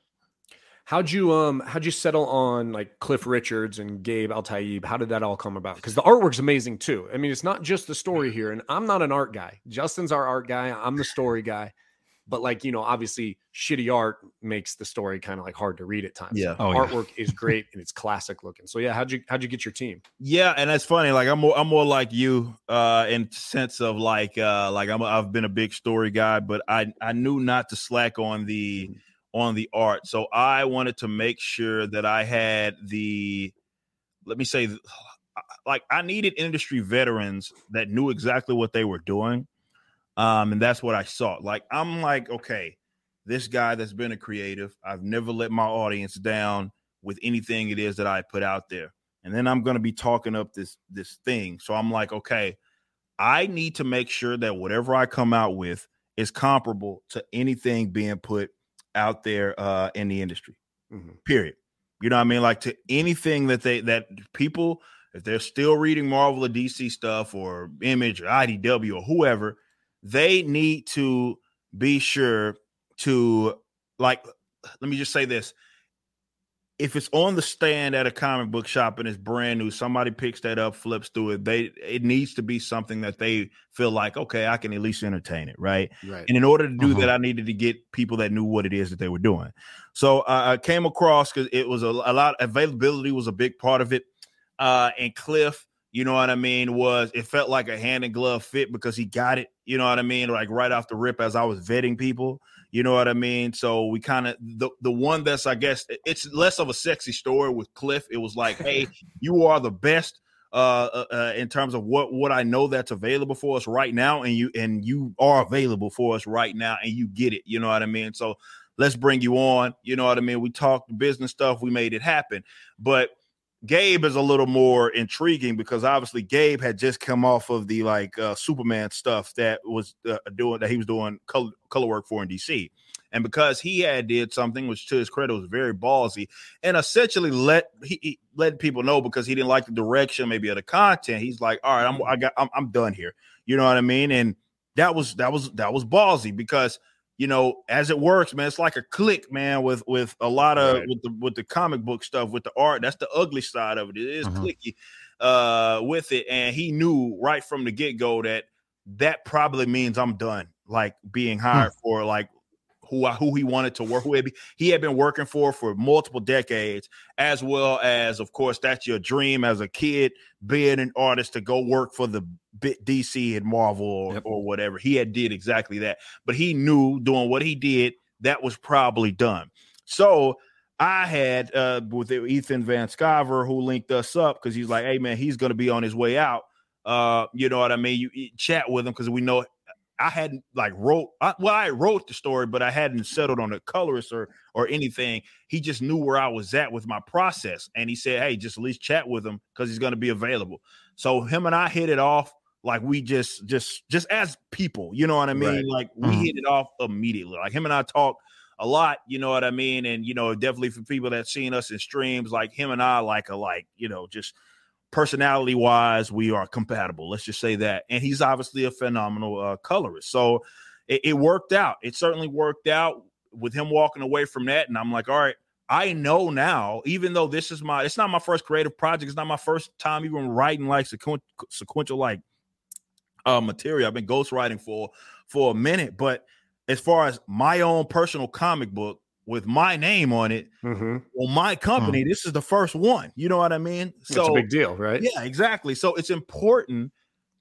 How'd you um how'd you settle on like Cliff Richards and Gabe Eltaeb? How did that all come about? Because the artwork's amazing too. I mean, it's not just the story here, and I'm not an art guy. Justin's our art guy. I'm the story guy but like you know obviously shitty art makes the story kind of like hard to read at times. Yeah. Oh, artwork yeah. is great and it's classic looking. So yeah how'd you how'd you get your team? Yeah and that's funny like i'm more i'm more like you uh in sense of like uh like i'm i've been a big story guy but i i knew not to slack on the mm-hmm. on the art. So i wanted to make sure that i had the let me say like i needed industry veterans that knew exactly what they were doing um, and that's what I saw. Like, I'm like, okay, this guy that's been a creative, I've never let my audience down with anything it is that I put out there. And then I'm gonna be talking up this this thing. So I'm like, okay, I need to make sure that whatever I come out with is comparable to anything being put out there uh in the industry. Mm-hmm. Period. You know what I mean? Like to anything that they that people, if they're still reading Marvel or DC stuff or Image or IDW or whoever, they need to be sure to like let me just say this if it's on the stand at a comic book shop and it's brand new somebody picks that up flips through it they it needs to be something that they feel like okay i can at least entertain it right, right. and in order to do uh-huh. that i needed to get people that knew what it is that they were doing so uh, i came across because it was a, a lot availability was a big part of it uh, and cliff you know what I mean, was it felt like a hand and glove fit because he got it, you know what I mean, like right off the rip as I was vetting people, you know what I mean? So we kind of the the one that's I guess it's less of a sexy story with Cliff. It was like, hey, you are the best uh, uh, uh, in terms of what what I know that's available for us right now, and you and you are available for us right now, and you get it. You know what I mean? So let's bring you on. You know what I mean? We talked business stuff, we made it happen, but Gabe is a little more intriguing because obviously Gabe had just come off of the like uh, Superman stuff that was uh, doing that he was doing color, color work for in DC. And because he had did something which to his credit was very ballsy and essentially let he, he let people know because he didn't like the direction maybe of the content. He's like, all right, I'm I got I'm, I'm done here. You know what I mean? And that was that was that was ballsy because – you know, as it works, man, it's like a click, man, with with a lot of right. with the with the comic book stuff, with the art. That's the ugly side of it. It is uh-huh. clicky uh with it. And he knew right from the get-go that that probably means I'm done, like being hmm. hired for like who who he wanted to work, who he had been working for for multiple decades, as well as, of course, that's your dream as a kid, being an artist to go work for the DC and Marvel or, yep. or whatever. He had did exactly that, but he knew doing what he did that was probably done. So I had uh, with Ethan Van Sciver who linked us up because he's like, hey man, he's going to be on his way out. Uh, you know what I mean? You, you chat with him because we know I hadn't like wrote I, well, I wrote the story, but I hadn't settled on the colorist or or anything. He just knew where I was at with my process, and he said, "Hey, just at least chat with him because he's going to be available." So him and I hit it off like we just just just as people, you know what I mean? Right. Like we mm-hmm. hit it off immediately. Like him and I talk a lot, you know what I mean? And you know, definitely for people that seen us in streams, like him and I like a like you know just personality wise, we are compatible. Let's just say that. And he's obviously a phenomenal uh, colorist. So it, it worked out. It certainly worked out with him walking away from that. And I'm like, all right, I know now, even though this is my, it's not my first creative project. It's not my first time even writing like sequ- sequential like uh, material. I've been ghostwriting for for a minute, but as far as my own personal comic book with my name on it, mm-hmm. well, my company, mm-hmm. this is the first one. You know what I mean? So it's a big deal, right? Yeah, exactly. So it's important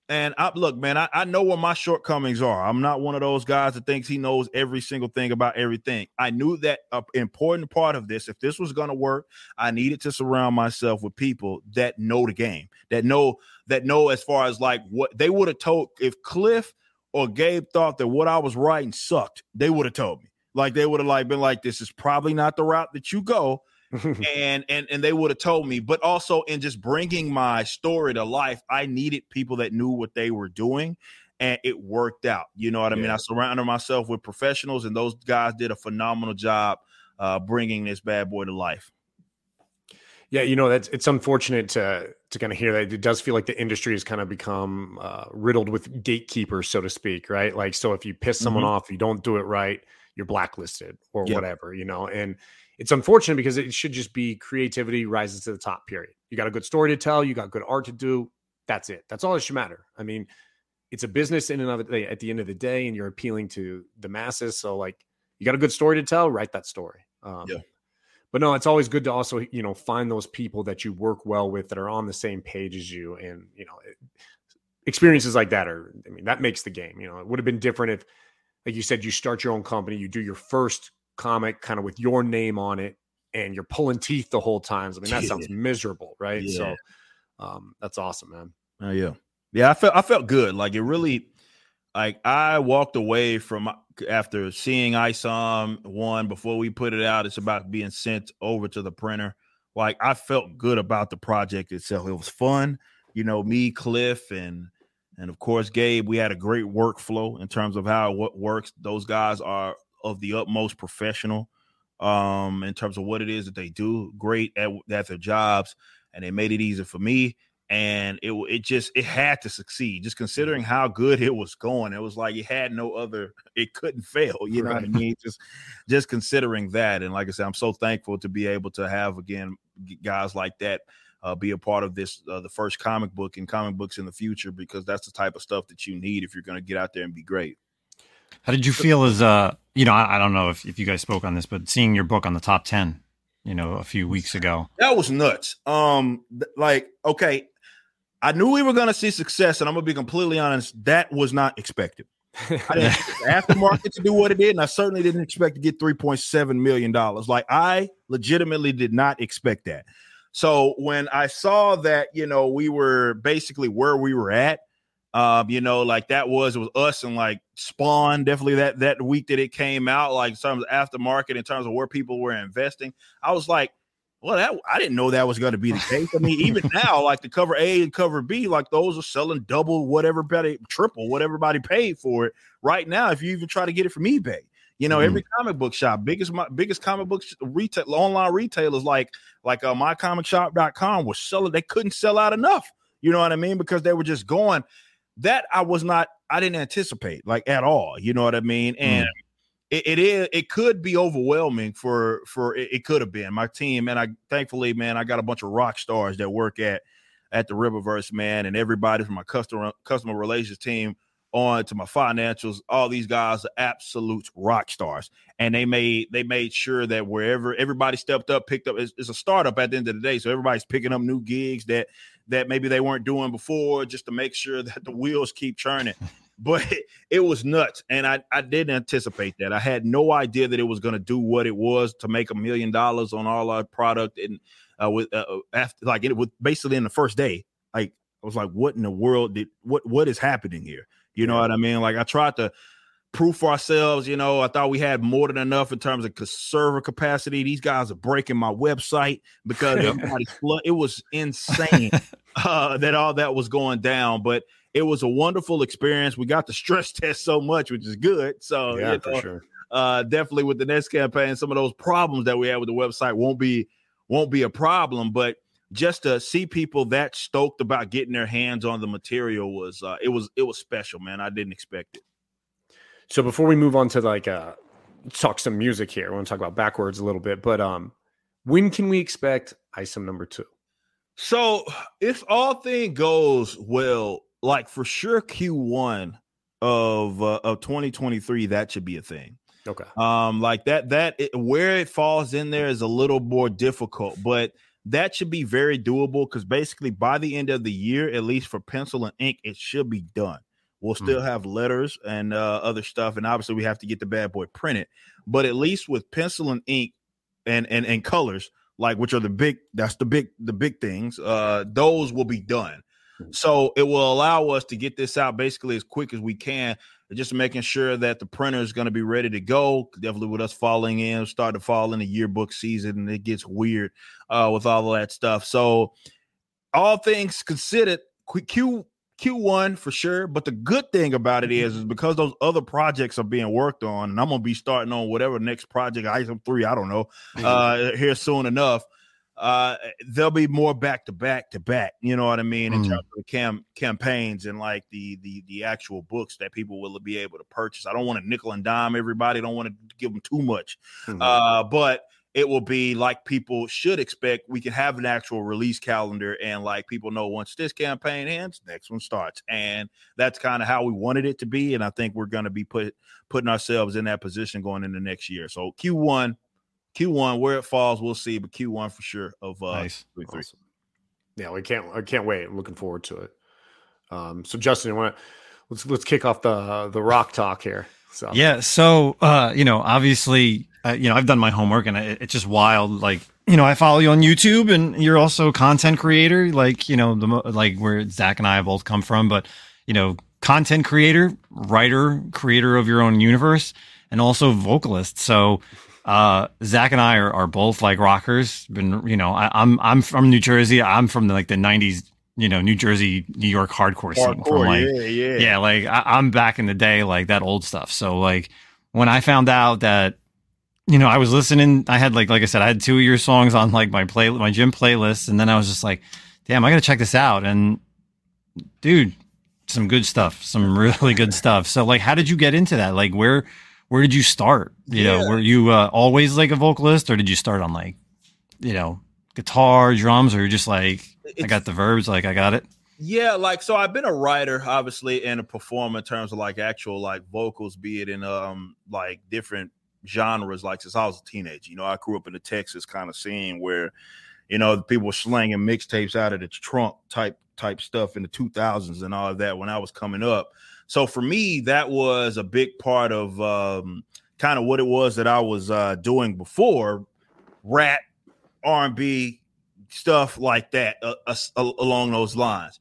and I look, man, I, I know what my shortcomings are. I'm not one of those guys that thinks he knows every single thing about everything. I knew that an important part of this, if this was going to work, I needed to surround myself with people that know the game, that know that know as far as like what they would have told if Cliff or Gabe thought that what I was writing sucked, they would have told me. Like they would have like been like, this is probably not the route that you go and and and they would have told me but also in just bringing my story to life i needed people that knew what they were doing and it worked out you know what i mean i surrounded myself with professionals and those guys did a phenomenal job uh, bringing this bad boy to life yeah, you know that's it's unfortunate to to kind of hear that. It does feel like the industry has kind of become uh, riddled with gatekeepers, so to speak, right? Like, so if you piss someone mm-hmm. off, you don't do it right, you're blacklisted or yep. whatever, you know. And it's unfortunate because it should just be creativity rises to the top, period. You got a good story to tell, you got good art to do. That's it. That's all that should matter. I mean, it's a business in and of it at the end of the day, and you're appealing to the masses. So, like, you got a good story to tell, write that story. Um, yeah. But no, it's always good to also, you know, find those people that you work well with that are on the same page as you. And, you know, experiences like that are, I mean, that makes the game. You know, it would have been different if, like you said, you start your own company, you do your first comic kind of with your name on it and you're pulling teeth the whole time. I mean, that sounds miserable, right? Yeah. So um, that's awesome, man. Oh yeah. Yeah, I felt I felt good. Like it really like I walked away from after seeing ISOM one before we put it out. It's about being sent over to the printer. Like I felt good about the project itself. It was fun. You know, me, Cliff, and and of course Gabe. We had a great workflow in terms of how what works. Those guys are of the utmost professional um, in terms of what it is that they do. Great at, at their jobs, and they made it easy for me. And it it just it had to succeed. Just considering how good it was going, it was like it had no other. It couldn't fail. You know what I mean? Just just considering that, and like I said, I'm so thankful to be able to have again guys like that uh, be a part of this uh, the first comic book and comic books in the future because that's the type of stuff that you need if you're going to get out there and be great. How did you feel as uh you know, I, I, don't know if, if you guys spoke on this, but seeing your book on the top 10, you know, a few weeks ago. That was nuts. Um like okay, I knew we were gonna see success, and I'm gonna be completely honest, that was not expected. I didn't aftermarket to do what it did, and I certainly didn't expect to get $3.7 million. Like I legitimately did not expect that. So when I saw that, you know, we were basically where we were at, um, you know, like that was it was us and like Spawn definitely that that week that it came out, like in terms of aftermarket, in terms of where people were investing. I was like, well, that I didn't know that was going to be the case. I mean, even now, like the cover A and cover B, like those are selling double whatever, triple what everybody paid for it right now. If you even try to get it from eBay, you know, mm. every comic book shop, biggest my biggest comic book retail online retailers like like uh, mycomicshop.com was selling. They couldn't sell out enough. You know what I mean? Because they were just going that I was not, I didn't anticipate like at all. You know what I mean? And mm. it, it is, it could be overwhelming for, for it, it could have been my team. And I, thankfully, man, I got a bunch of rock stars that work at, at the Rippaverse, man, and everybody from my customer, customer relations team on to my financials. All these guys are absolute rock stars. And they made they made sure that wherever everybody stepped up picked up it's, it's, a startup at the end of the day. So everybody's picking up new gigs that that maybe they weren't doing before just to make sure that the wheels keep churning but it, it was nuts. And I, I didn't anticipate that. I had no idea that it was going to do what it was to make a million dollars on all our product and uh, with uh, uh, after like it was basically in the first day. Like i was like what in the world did what what is happening here you know what I mean? Like I tried to prove for ourselves. You know, I thought we had more than enough in terms of server capacity. These guys are breaking my website because it was insane uh, that all that was going down. But it was a wonderful experience. We got the stress test so much, which is good. So yeah, you know, for sure. Uh, definitely with the next campaign, some of those problems that we had with the website won't be won't be a problem. But just to see people that stoked about getting their hands on the material was uh, it was it was special, man. I didn't expect it. So before we move on to like uh talk some music here, I want to talk about BackWordz a little bit, but um when can we expect ISOM number two? So if all thing goes well, like for sure Q1 of uh, of 2023, that should be a thing. Okay. Um, like that that it, where it falls in there is a little more difficult, but that should be very doable because basically by the end of the year, at least for pencil and ink, it should be done. We'll still mm. have letters and uh, other stuff, and obviously we have to get the bad boy printed. But at least with pencil and ink and and and colors, like which are the big that's the big the big things, uh, those will be done. So it will allow us to get this out basically as quick as we can, just making sure that the printer is going to be ready to go. Definitely with us falling in, start to fall in the yearbook season, and it gets weird uh, with all of that stuff. So all things considered, Q Q1 for sure. But the good thing about it is, is because those other projects are being worked on, and I'm gonna be starting on whatever next project, item three, I don't know, uh, here soon enough uh there'll be more back to back to back you know what i mean in mm. terms of the cam campaigns and like the the the actual books that people will be able to purchase i don't want to nickel and dime everybody don't want to give them too much mm-hmm. uh but it will be like people should expect we can have an actual release calendar and like people know once this campaign ends next one starts and that's kind of how we wanted it to be and i think we're going to be put putting ourselves in that position going into next year so q1 Q1, where it falls, we'll see, but Q1 for sure of uh nice. Awesome. Yeah, we can't I can't wait. I'm looking forward to it. Um so Justin, I want to let's let's kick off the the rock talk here. So Yeah, so uh you know, obviously uh, you know, I've done my homework and it, it's just wild like you know, I follow you on YouTube and you're also a content creator, like, you know, the like where Zach and I both come from, but you know, content creator, writer, creator of your own universe, and also vocalist. So uh, Zach and I are, are both like rockers. Been you know I, am I'm, I'm from New Jersey. I'm from the, like the '90s. You know, New Jersey, New York hardcore, hardcore scene. From like yeah, yeah, yeah. Like I, am back in the day, like that old stuff. So like when I found out that you know I was listening, I had like like I said, I had two of your songs on like my play my gym playlist, and then I was just like, damn, I gotta check this out. And dude, some good stuff, some really good stuff. So like, how did you get into that? Like where where did you start? You yeah. know, were you uh, always like a vocalist, or did you start on like, you know, guitar, drums, or you're just like, it's, I got the verbs, like I got it? Yeah, like so I've been a writer, obviously, and a performer in terms of like actual like vocals, be it in um like different genres, like since I was a teenager. You know, I grew up in the Texas kind of scene where, you know, people were slanging mixtapes out of the trunk type type stuff in the 2000s and all of that when I was coming up. So for me, that was a big part of um, kind of what it was that I was uh, doing before rap, R&B, stuff like that uh, uh, along those lines.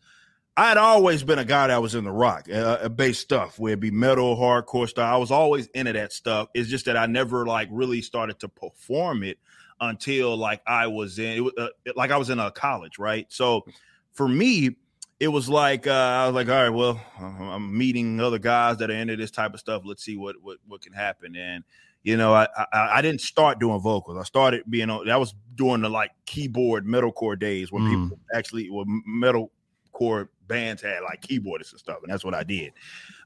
I had always been a guy that was in the rock, uh, uh bass stuff, where it be metal, hardcore stuff. I was always into that stuff. It's just that I never like really started to perform it until like I was in, it, uh, like I was in a college, right? So for me, it was like uh, I was like, all right, well, I'm meeting other guys that are into this type of stuff. Let's see what what what can happen. And you know, I I, I didn't start doing vocals. I started being on. That was during the like keyboard metalcore days when mm. people actually were metalcore bands had like keyboardists and stuff, and that's what I did.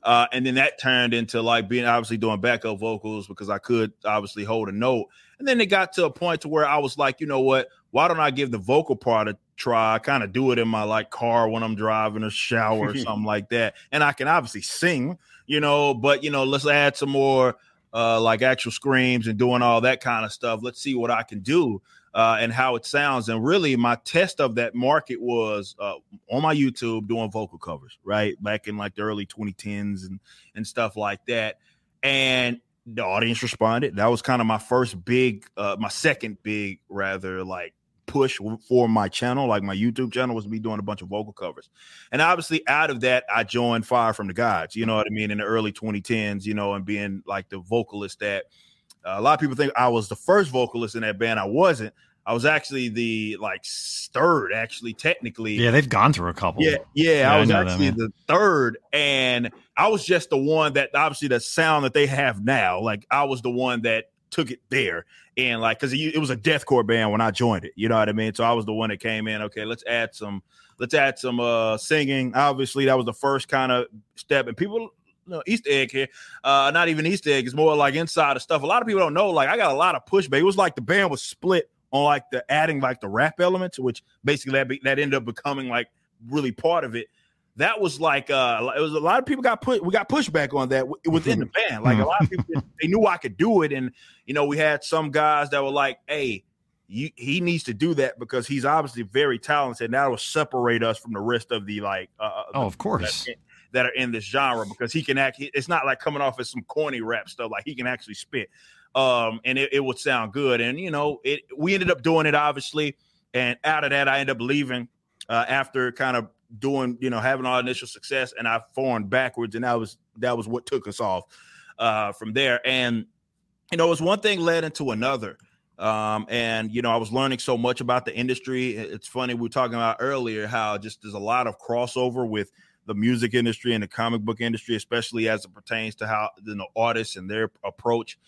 Uh, and then that turned into like being obviously doing backup vocals because I could obviously hold a note. And then it got to a point to where I was like, you know what? Why don't I give the vocal part a try. Kind of do it in my like car when I'm driving or shower or something like that. And I can obviously sing, you know, but you know, let's add some more uh like actual screams and doing all that kind of stuff. Let's see what I can do uh and how it sounds. And really my test of that market was uh on my YouTube doing vocal covers, right? Back in like the early 2010s and and stuff like that. And the audience responded. That was kind of my first big, uh, my second big, rather like push for my channel, like my YouTube channel, was me doing a bunch of vocal covers. And obviously, out of that, I joined Fire from the Gods, you know what I mean, in the early 2010s, you know, and being like the vocalist that uh, a lot of people think I was the first vocalist in that band. I wasn't. I was actually the like third, actually, technically. Yeah, they've gone through a couple. Yeah, yeah, yeah I was I actually that, the third, and I was just the one that obviously the sound that they have now. Like I was the one that took it there and like because it, was a deathcore band when I joined it. You know what I mean? So I was the one that came in. Okay, let's add some let's add some uh singing. Obviously, that was the first kind of step, and people. Know, Easter egg here, uh, not even Easter egg. It's more like inside of stuff. A lot of people don't know. Like I got a lot of pushback. It was like the band was split on like the adding like the rap elements, which basically that, be, that ended up becoming like really part of it that was like uh it was a lot of people got put we got pushback on that within the band. Like a lot of people they knew i could do it. And you know we had some guys that were like hey you, he needs to do that because he's obviously very talented. And that will separate us from the rest of the like uh, uh oh of course. that, that, are in this genre because he can act it's not like coming off as some corny rap stuff like he can actually spit. Um and it, it would sound good. And you know it we ended up doing it obviously. And out of that i ended up leaving uh, after kind of doing, you know, having our initial success, and I formed BackWordz, and that was that was what took us off uh, from there. And you know, it was one thing led into another. Um, and you know, I was learning so much about the industry. It's funny we were talking about earlier how just there's a lot of crossover with the music industry and the comic book industry, especially as it pertains to how you know artists and their approach.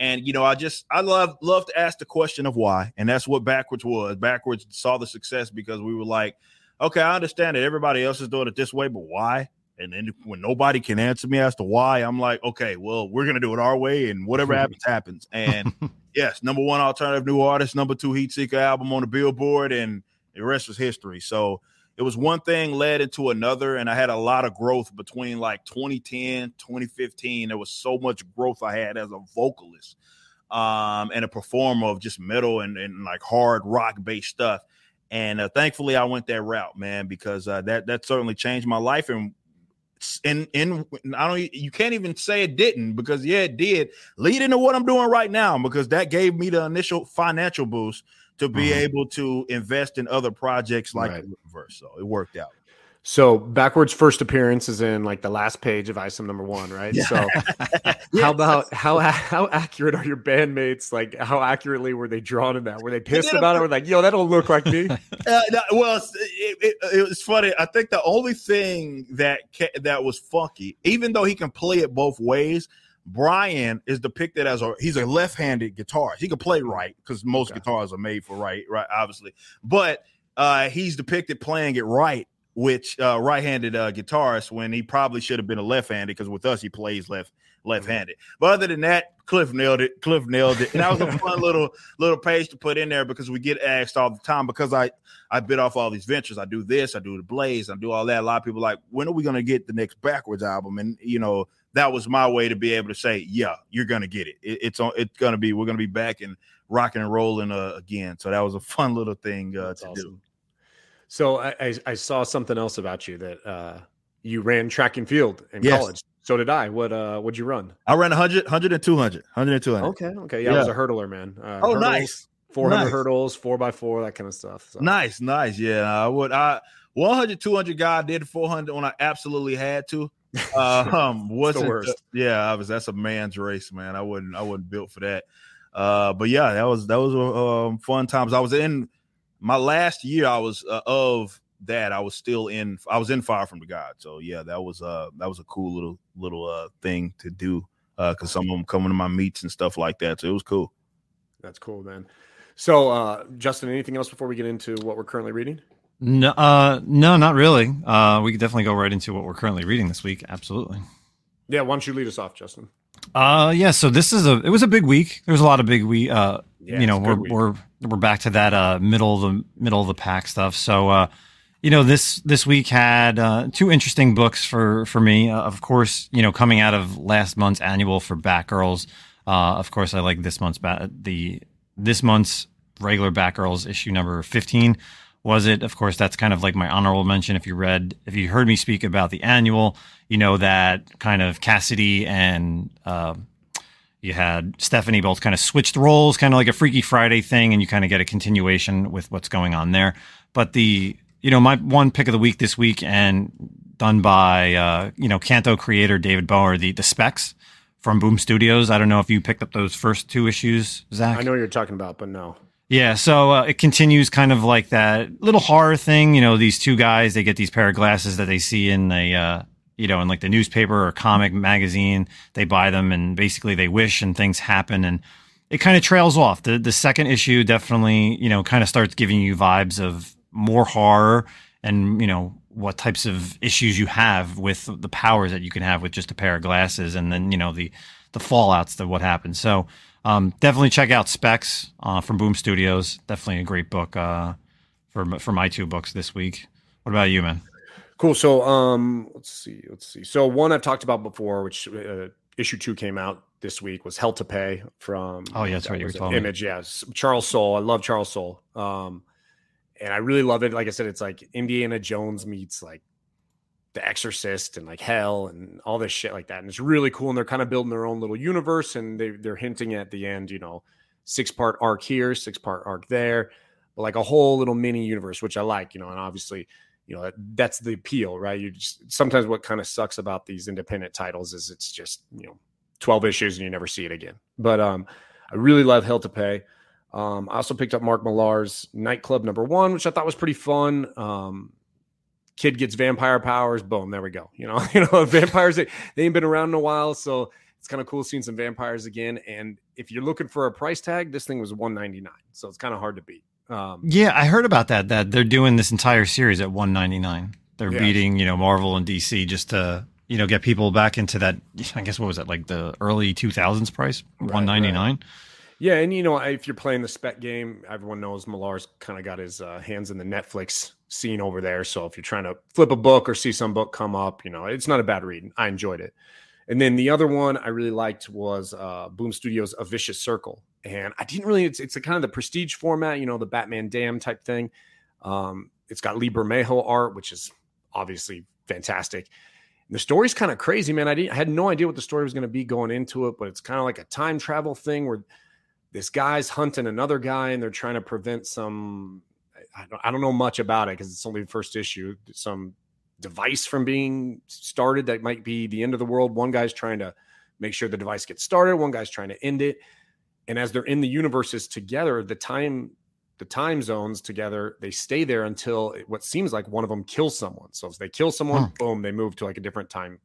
And you know, I just I love love to ask the question of why, and that's what BackWordz was. BackWordz saw the success because we were like, okay, I understand that everybody else is doing it this way, but why? And then when nobody can answer me as to why, I'm like, okay, well, we're gonna do it our way, and whatever happens, happens. And yes, number one alternative new artist, number two heat seeker album on the Billboard, and the rest was history. So it was one thing led into another, and I had a lot of growth between like 2010, 2015. There was so much growth I had as a vocalist um, and a performer of just metal and, and like hard rock based stuff and uh, thankfully, I went that route, man, because uh, that that certainly changed my life. And in in I don't you can't even say it didn't because yeah, it did lead into what I'm doing right now because that gave me the initial financial boost to be mm-hmm. able to invest in other projects like right. Verse. So it worked out. So BackWordz first appearance is in like the last page of ISOM number one, right? Yeah. So how about how how accurate are your bandmates? Like how accurately were they drawn in that? Were they pissed about it? Were like, yo, that don't look like me? Uh, no, well, it, it, it, was funny. I think the only thing that that was funky, even though he can play it both ways, Brian is depicted as a he's a left-handed guitarist. He can play right because most okay. guitars are made for right, right, obviously. But uh, he's depicted playing it right which uh, right-handed uh, guitarist when he probably should have been a left-handed because with us he plays left left-handed. But other than that, Cliff nailed it. Cliff nailed it, and that was a fun little little page to put in there because we get asked all the time because I I bit off all these ventures. I do this, I do the Blaze, I do all that. A lot of people like, when are we going to get the next BackWordz album? And you know that was my way to be able to say, yeah, you're going to get it. it. It's on. It's going to be. We're going to be back and rocking and rolling uh, again. So that was a fun little thing uh, to awesome. do. So I, I, saw something else about you that uh, you ran track and field in yes. college. So did I. What uh what'd you run? I ran 100, 100 and 200. 100 and 200. Okay, okay. Yeah, yeah. I was a hurdler, man. Uh, oh, hurdles, nice. 400 nice. hurdles, 4 by 4 that kind of stuff. So. Nice, nice. Yeah, I would I 100 200 guy did 400 when I absolutely had to. Uh, um wasn't worst. yeah, I was that's a man's race, man. I wouldn't I wasn't built for that. Uh but yeah, that was that was um fun times. I was in my last year I was uh, of that I was still in I was in Fire from the God. So yeah, that was uh that was a cool little little uh thing to do uh cuz some of them coming to my meets and stuff like that. So it was cool. That's cool, man. So uh Justin, anything else before we get into what we're currently reading? No uh no, not really. Uh we could definitely go right into what we're currently reading this week. Absolutely. Yeah, why don't you lead us off, Justin? Uh yeah, so this is a it was a big week. There was a lot of big we uh yeah, you know, we're we're we're back to that uh middle of the middle of the pack stuff. So uh you know this this week had uh, two interesting books for for me. Uh, of course, you know coming out of last month's annual for Batgirls. Uh, of course, I like this month's bat the this month's regular Batgirls issue number fifteen. Was it? Of course, that's kind of like my honorable mention. If you read, if you heard me speak about the annual, you know that kind of Cassidy and uh, you had Stephanie both kind of switched roles, kind of like a Freaky Friday thing, and you kind of get a continuation with what's going on there. But the you know, my one pick of the week this week and done by, uh, you know, Canto creator David Booher, the, the specs from Boom Studios. I don't know if you picked up those first two issues, Zach. I know you're talking about, but no. Yeah, so uh, it continues kind of like that little horror thing. You know, these two guys, they get these pair of glasses that they see in the, uh, you know, in like the newspaper or comic magazine. They buy them and basically they wish and things happen. And it kind of trails off. The the second issue definitely, you know, kind of starts giving you vibes of more horror and, you know, what types of issues you have with the powers that you can have with just a pair of glasses and then, you know, the the fallouts of what happens. So, um, definitely check out Specs uh, from Boom Studios. Definitely a great book uh, for for my two books this week. What about you, man? Cool. So, um, let's see. Let's see. So, one I've talked about before, which uh, issue two came out this week, was Hell to Pay from. Oh yeah, that's right. You were talking Image. Yes, yeah. Charles Soule. I love Charles Soule. Um, and I really love it. Like I said, it's like Indiana Jones meets like The Exorcist and like Hell and all this shit like that. And it's really cool. And they're kind of building their own little universe. And they they're hinting at the end, you know, six part arc here, six part arc there, but like a whole little mini universe, which I like. You know, and obviously you know that's the appeal right you just sometimes what kind of sucks about these independent titles is it's just you know 12 issues and you never see it again but um i really love hell to pay um i also picked up mark millar's nightclub number one which i thought was pretty fun um kid gets vampire powers boom there we go you know you know vampires they, they ain't been around in a while so it's kind of cool seeing some vampires again and if you're looking for a price tag this thing was 199 so it's kind of hard to beat um, yeah, I heard about that. That they're doing this entire series at 199. They're yeah. beating, you know, Marvel and DC just to, you know, get people back into that. I guess what was that like the early 2000s price, right, 199. Right. Yeah, and you know, if you're playing the spec game, everyone knows Millar's kind of got his uh, hands in the Netflix scene over there. So if you're trying to flip a book or see some book come up, you know, it's not a bad read. I enjoyed it. And then the other one I really liked was uh, Boom Studios' A Vicious Circle. And I didn't really, it's, it's a kind of the prestige format, you know, the Batman Damned type thing. Um, it's got Lee Bermejo art, which is obviously fantastic. The story's kind of crazy, man. I, I had no idea what the story was going to be going into it, but it's kind of like a time travel thing where this guy's hunting another guy and they're trying to prevent some I don't, I don't know much about it because it's only the first issue some device from being started that might be the end of the world. One guy's trying to make sure the device gets started, one guy's trying to end it. And as they're in the universes together, the time the time zones together, they stay there until what seems like one of them kills someone. So if they kill someone, huh. boom, they move to like a different time.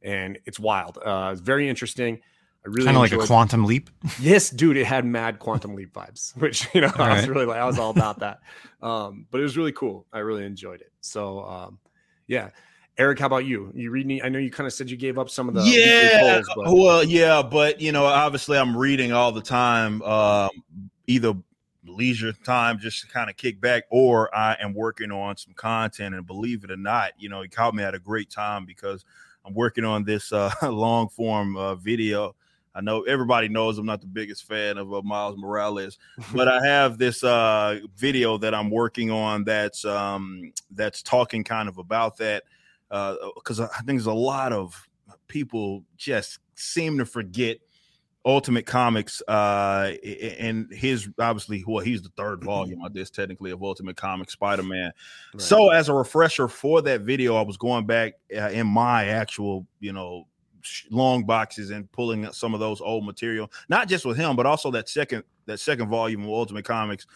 And it's wild. Uh, it's very interesting. I really kind of like a quantum leap. Yes, dude, it had mad quantum leap vibes, which you know I was really like I was all about that. Um, but it was really cool. I really enjoyed it. So um, yeah. Eric, how about you? You reading? I know you kind of said you gave up some of the yeah. Polls, but. Well, yeah, but you know, obviously, I'm reading all the time. Um, either leisure time, just to kind of kick back, or I am working on some content. And believe it or not, you know, it caught me at a great time because I'm working on this uh, long form uh, video. I know everybody knows I'm not the biggest fan of uh, Miles Morales, but I have this uh, video that I'm working on that's um, that's talking kind of about that because uh, I think there's a lot of people just seem to forget Ultimate Comics uh, and his obviously well he's the third volume I guess technically of Ultimate Comics Spider-Man. Right. So as a refresher for that video, I was going back uh, in my actual you know long boxes and pulling some of those old material, not just with him, but also that second that second volume of Ultimate Comics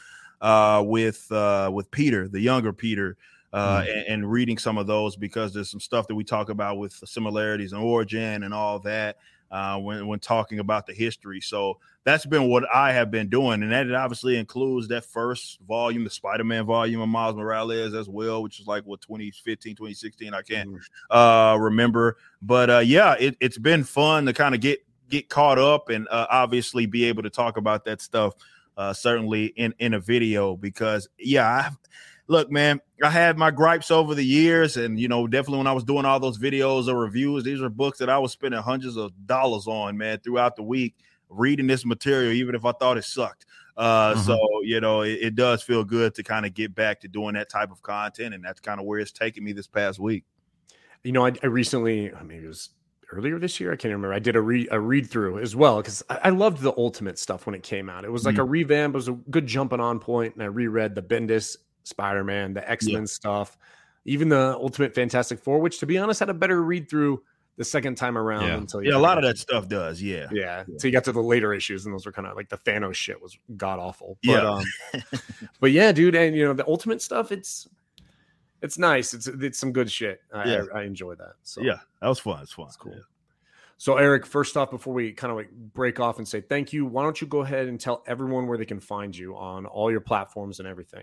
uh, with uh, with Peter, the younger Peter, uh, mm-hmm. and, and, reading some of those because there's some stuff that we talk about with similarities and origin and all that uh, when when talking about the history. So that's been what I have been doing, and that obviously includes that first volume, the Spider-Man volume of Miles Morales as well, which is like what 2015, 2016. I can't mm-hmm. uh, remember, but uh, yeah, it, has been fun to kind of get get caught up and uh, obviously be able to talk about that stuff. Uh, certainly in in a video because yeah, I've, look, man, I had my gripes over the years, and you know, definitely when I was doing all those videos or reviews, these are books that I was spending hundreds of dollars on, man, throughout the week reading this material, even if I thought it sucked. Uh, mm-hmm. So you know, it, it does feel good to kind of get back to doing that type of content, and that's kind of where it's taken me this past week. You know, I, recently, I mean, it was earlier this year. I can't remember. I did a read a read through as well because I, I, loved the Ultimate stuff when it came out. It was like mm-hmm. a revamp. It was a good jumping on point, and I reread the Bendis Spider Man, the X Men yeah. stuff, even the Ultimate Fantastic Four, which to be honest had a better read through the second time around. Yeah, until yeah a lot of that stuff does. Yeah. yeah, yeah. So you got to the later issues, and those were kind of like the Thanos shit was god awful. But, yeah, um, but yeah, dude, and you know the Ultimate stuff, it's it's nice. It's it's some good shit. I, yeah. I, I enjoy that. So yeah, that was fun. It's fun. It's cool. Yeah. So, Eric, first off, before we kind of like break off and say thank you, why don't you go ahead and tell everyone where they can find you on all your platforms and everything?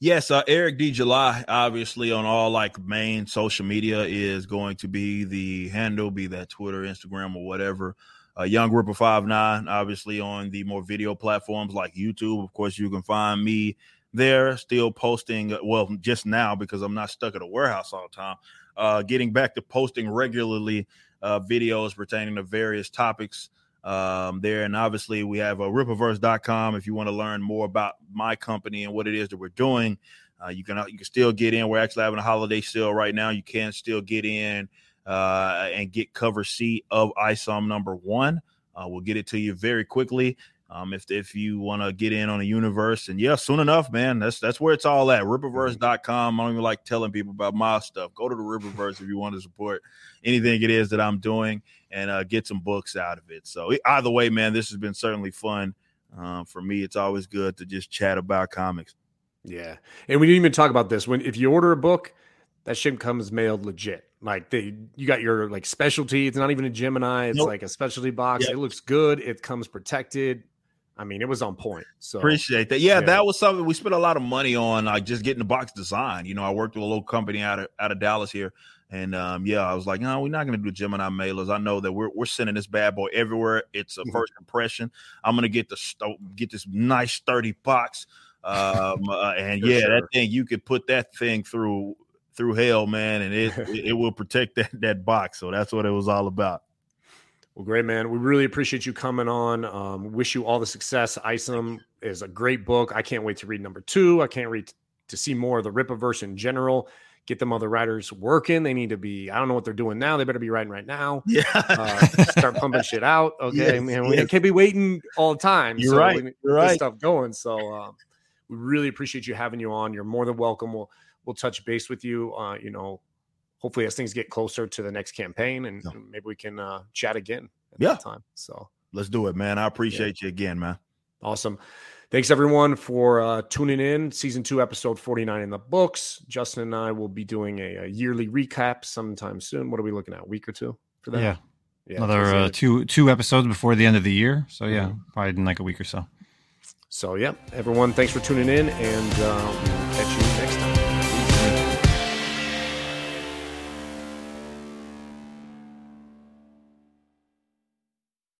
Yes, uh, Eric D. July, obviously on all like main social media is going to be the handle, be that Twitter, Instagram, or whatever. Uh, Young Ripper Five Nine, obviously on the more video platforms like YouTube. Of course, you can find me there, still posting. Well, just now because I'm not stuck at a warehouse all the time. Uh, getting back to posting regularly uh, videos pertaining to various topics um, there. And obviously, we have uh, rippaverse.com if you want to learn more about my company and what it is that we're doing. Uh, you can uh, you can still get in. We're actually having a holiday sale right now. You can still get in uh, and get cover C of ISOM number one. Uh, we'll get it to you very quickly. Um, if if you want to get in on a universe, and yeah, soon enough, man, that's that's where it's all at. Rippaverse.com. I don't even like telling people about my stuff. Go to the Rippaverse if you want to support anything it is that I'm doing and uh, get some books out of it. So either way, man, this has been certainly fun. Uh, for me, it's always good to just chat about comics. Yeah, and we didn't even talk about this. When if you order a book, that shit comes mailed legit. Like they, you got your like specialty. It's not even a Gemini. It's nope. like a specialty box. Yep. It looks good. It comes protected. I mean, it was on point. So appreciate that. Yeah, yeah, that was something we spent a lot of money on, like just getting the box design. You know, I worked with a little company out of out of Dallas here, and um, yeah, I was like, no, we're not going to do Gemini mailers. I know that we're we're sending this bad boy everywhere. It's a mm-hmm. first impression. I'm going to get the get this nice sturdy box, um, uh, and yeah, sure. that thing you could put that thing through through hell, man, and it it will protect that that box. So that's what it was all about. Well, great, man. We really appreciate you coming on. Um, wish you all the success. Isom is a great book. I can't wait to read number two. I can't wait to see more of the Rippaverse in general. Get them other writers working. They need to be, I don't know what they're doing now. They better be writing right now. Yeah. uh, start pumping shit out. Okay. Yes, man, yes. we can't be waiting all the time. You're so right. You're right. Stuff going. So um, we really appreciate you having you on. You're more than welcome. We'll, we'll touch base with you, uh, you know, hopefully as things get closer to the next campaign and, yeah. maybe we can uh, chat again at yeah. that time. So let's do it, man. I appreciate yeah. you again, man. Awesome. Thanks everyone for uh, tuning in. Season two, episode 49 in the books. Justin and I will be doing a, a yearly recap sometime soon. What are we looking at? A week or two for that? Yeah. yeah Another uh, two two episodes before the end of the year. So yeah, mm-hmm. probably in like a week or so. So yeah, everyone, thanks for tuning in, and uh, we'll catch you next time.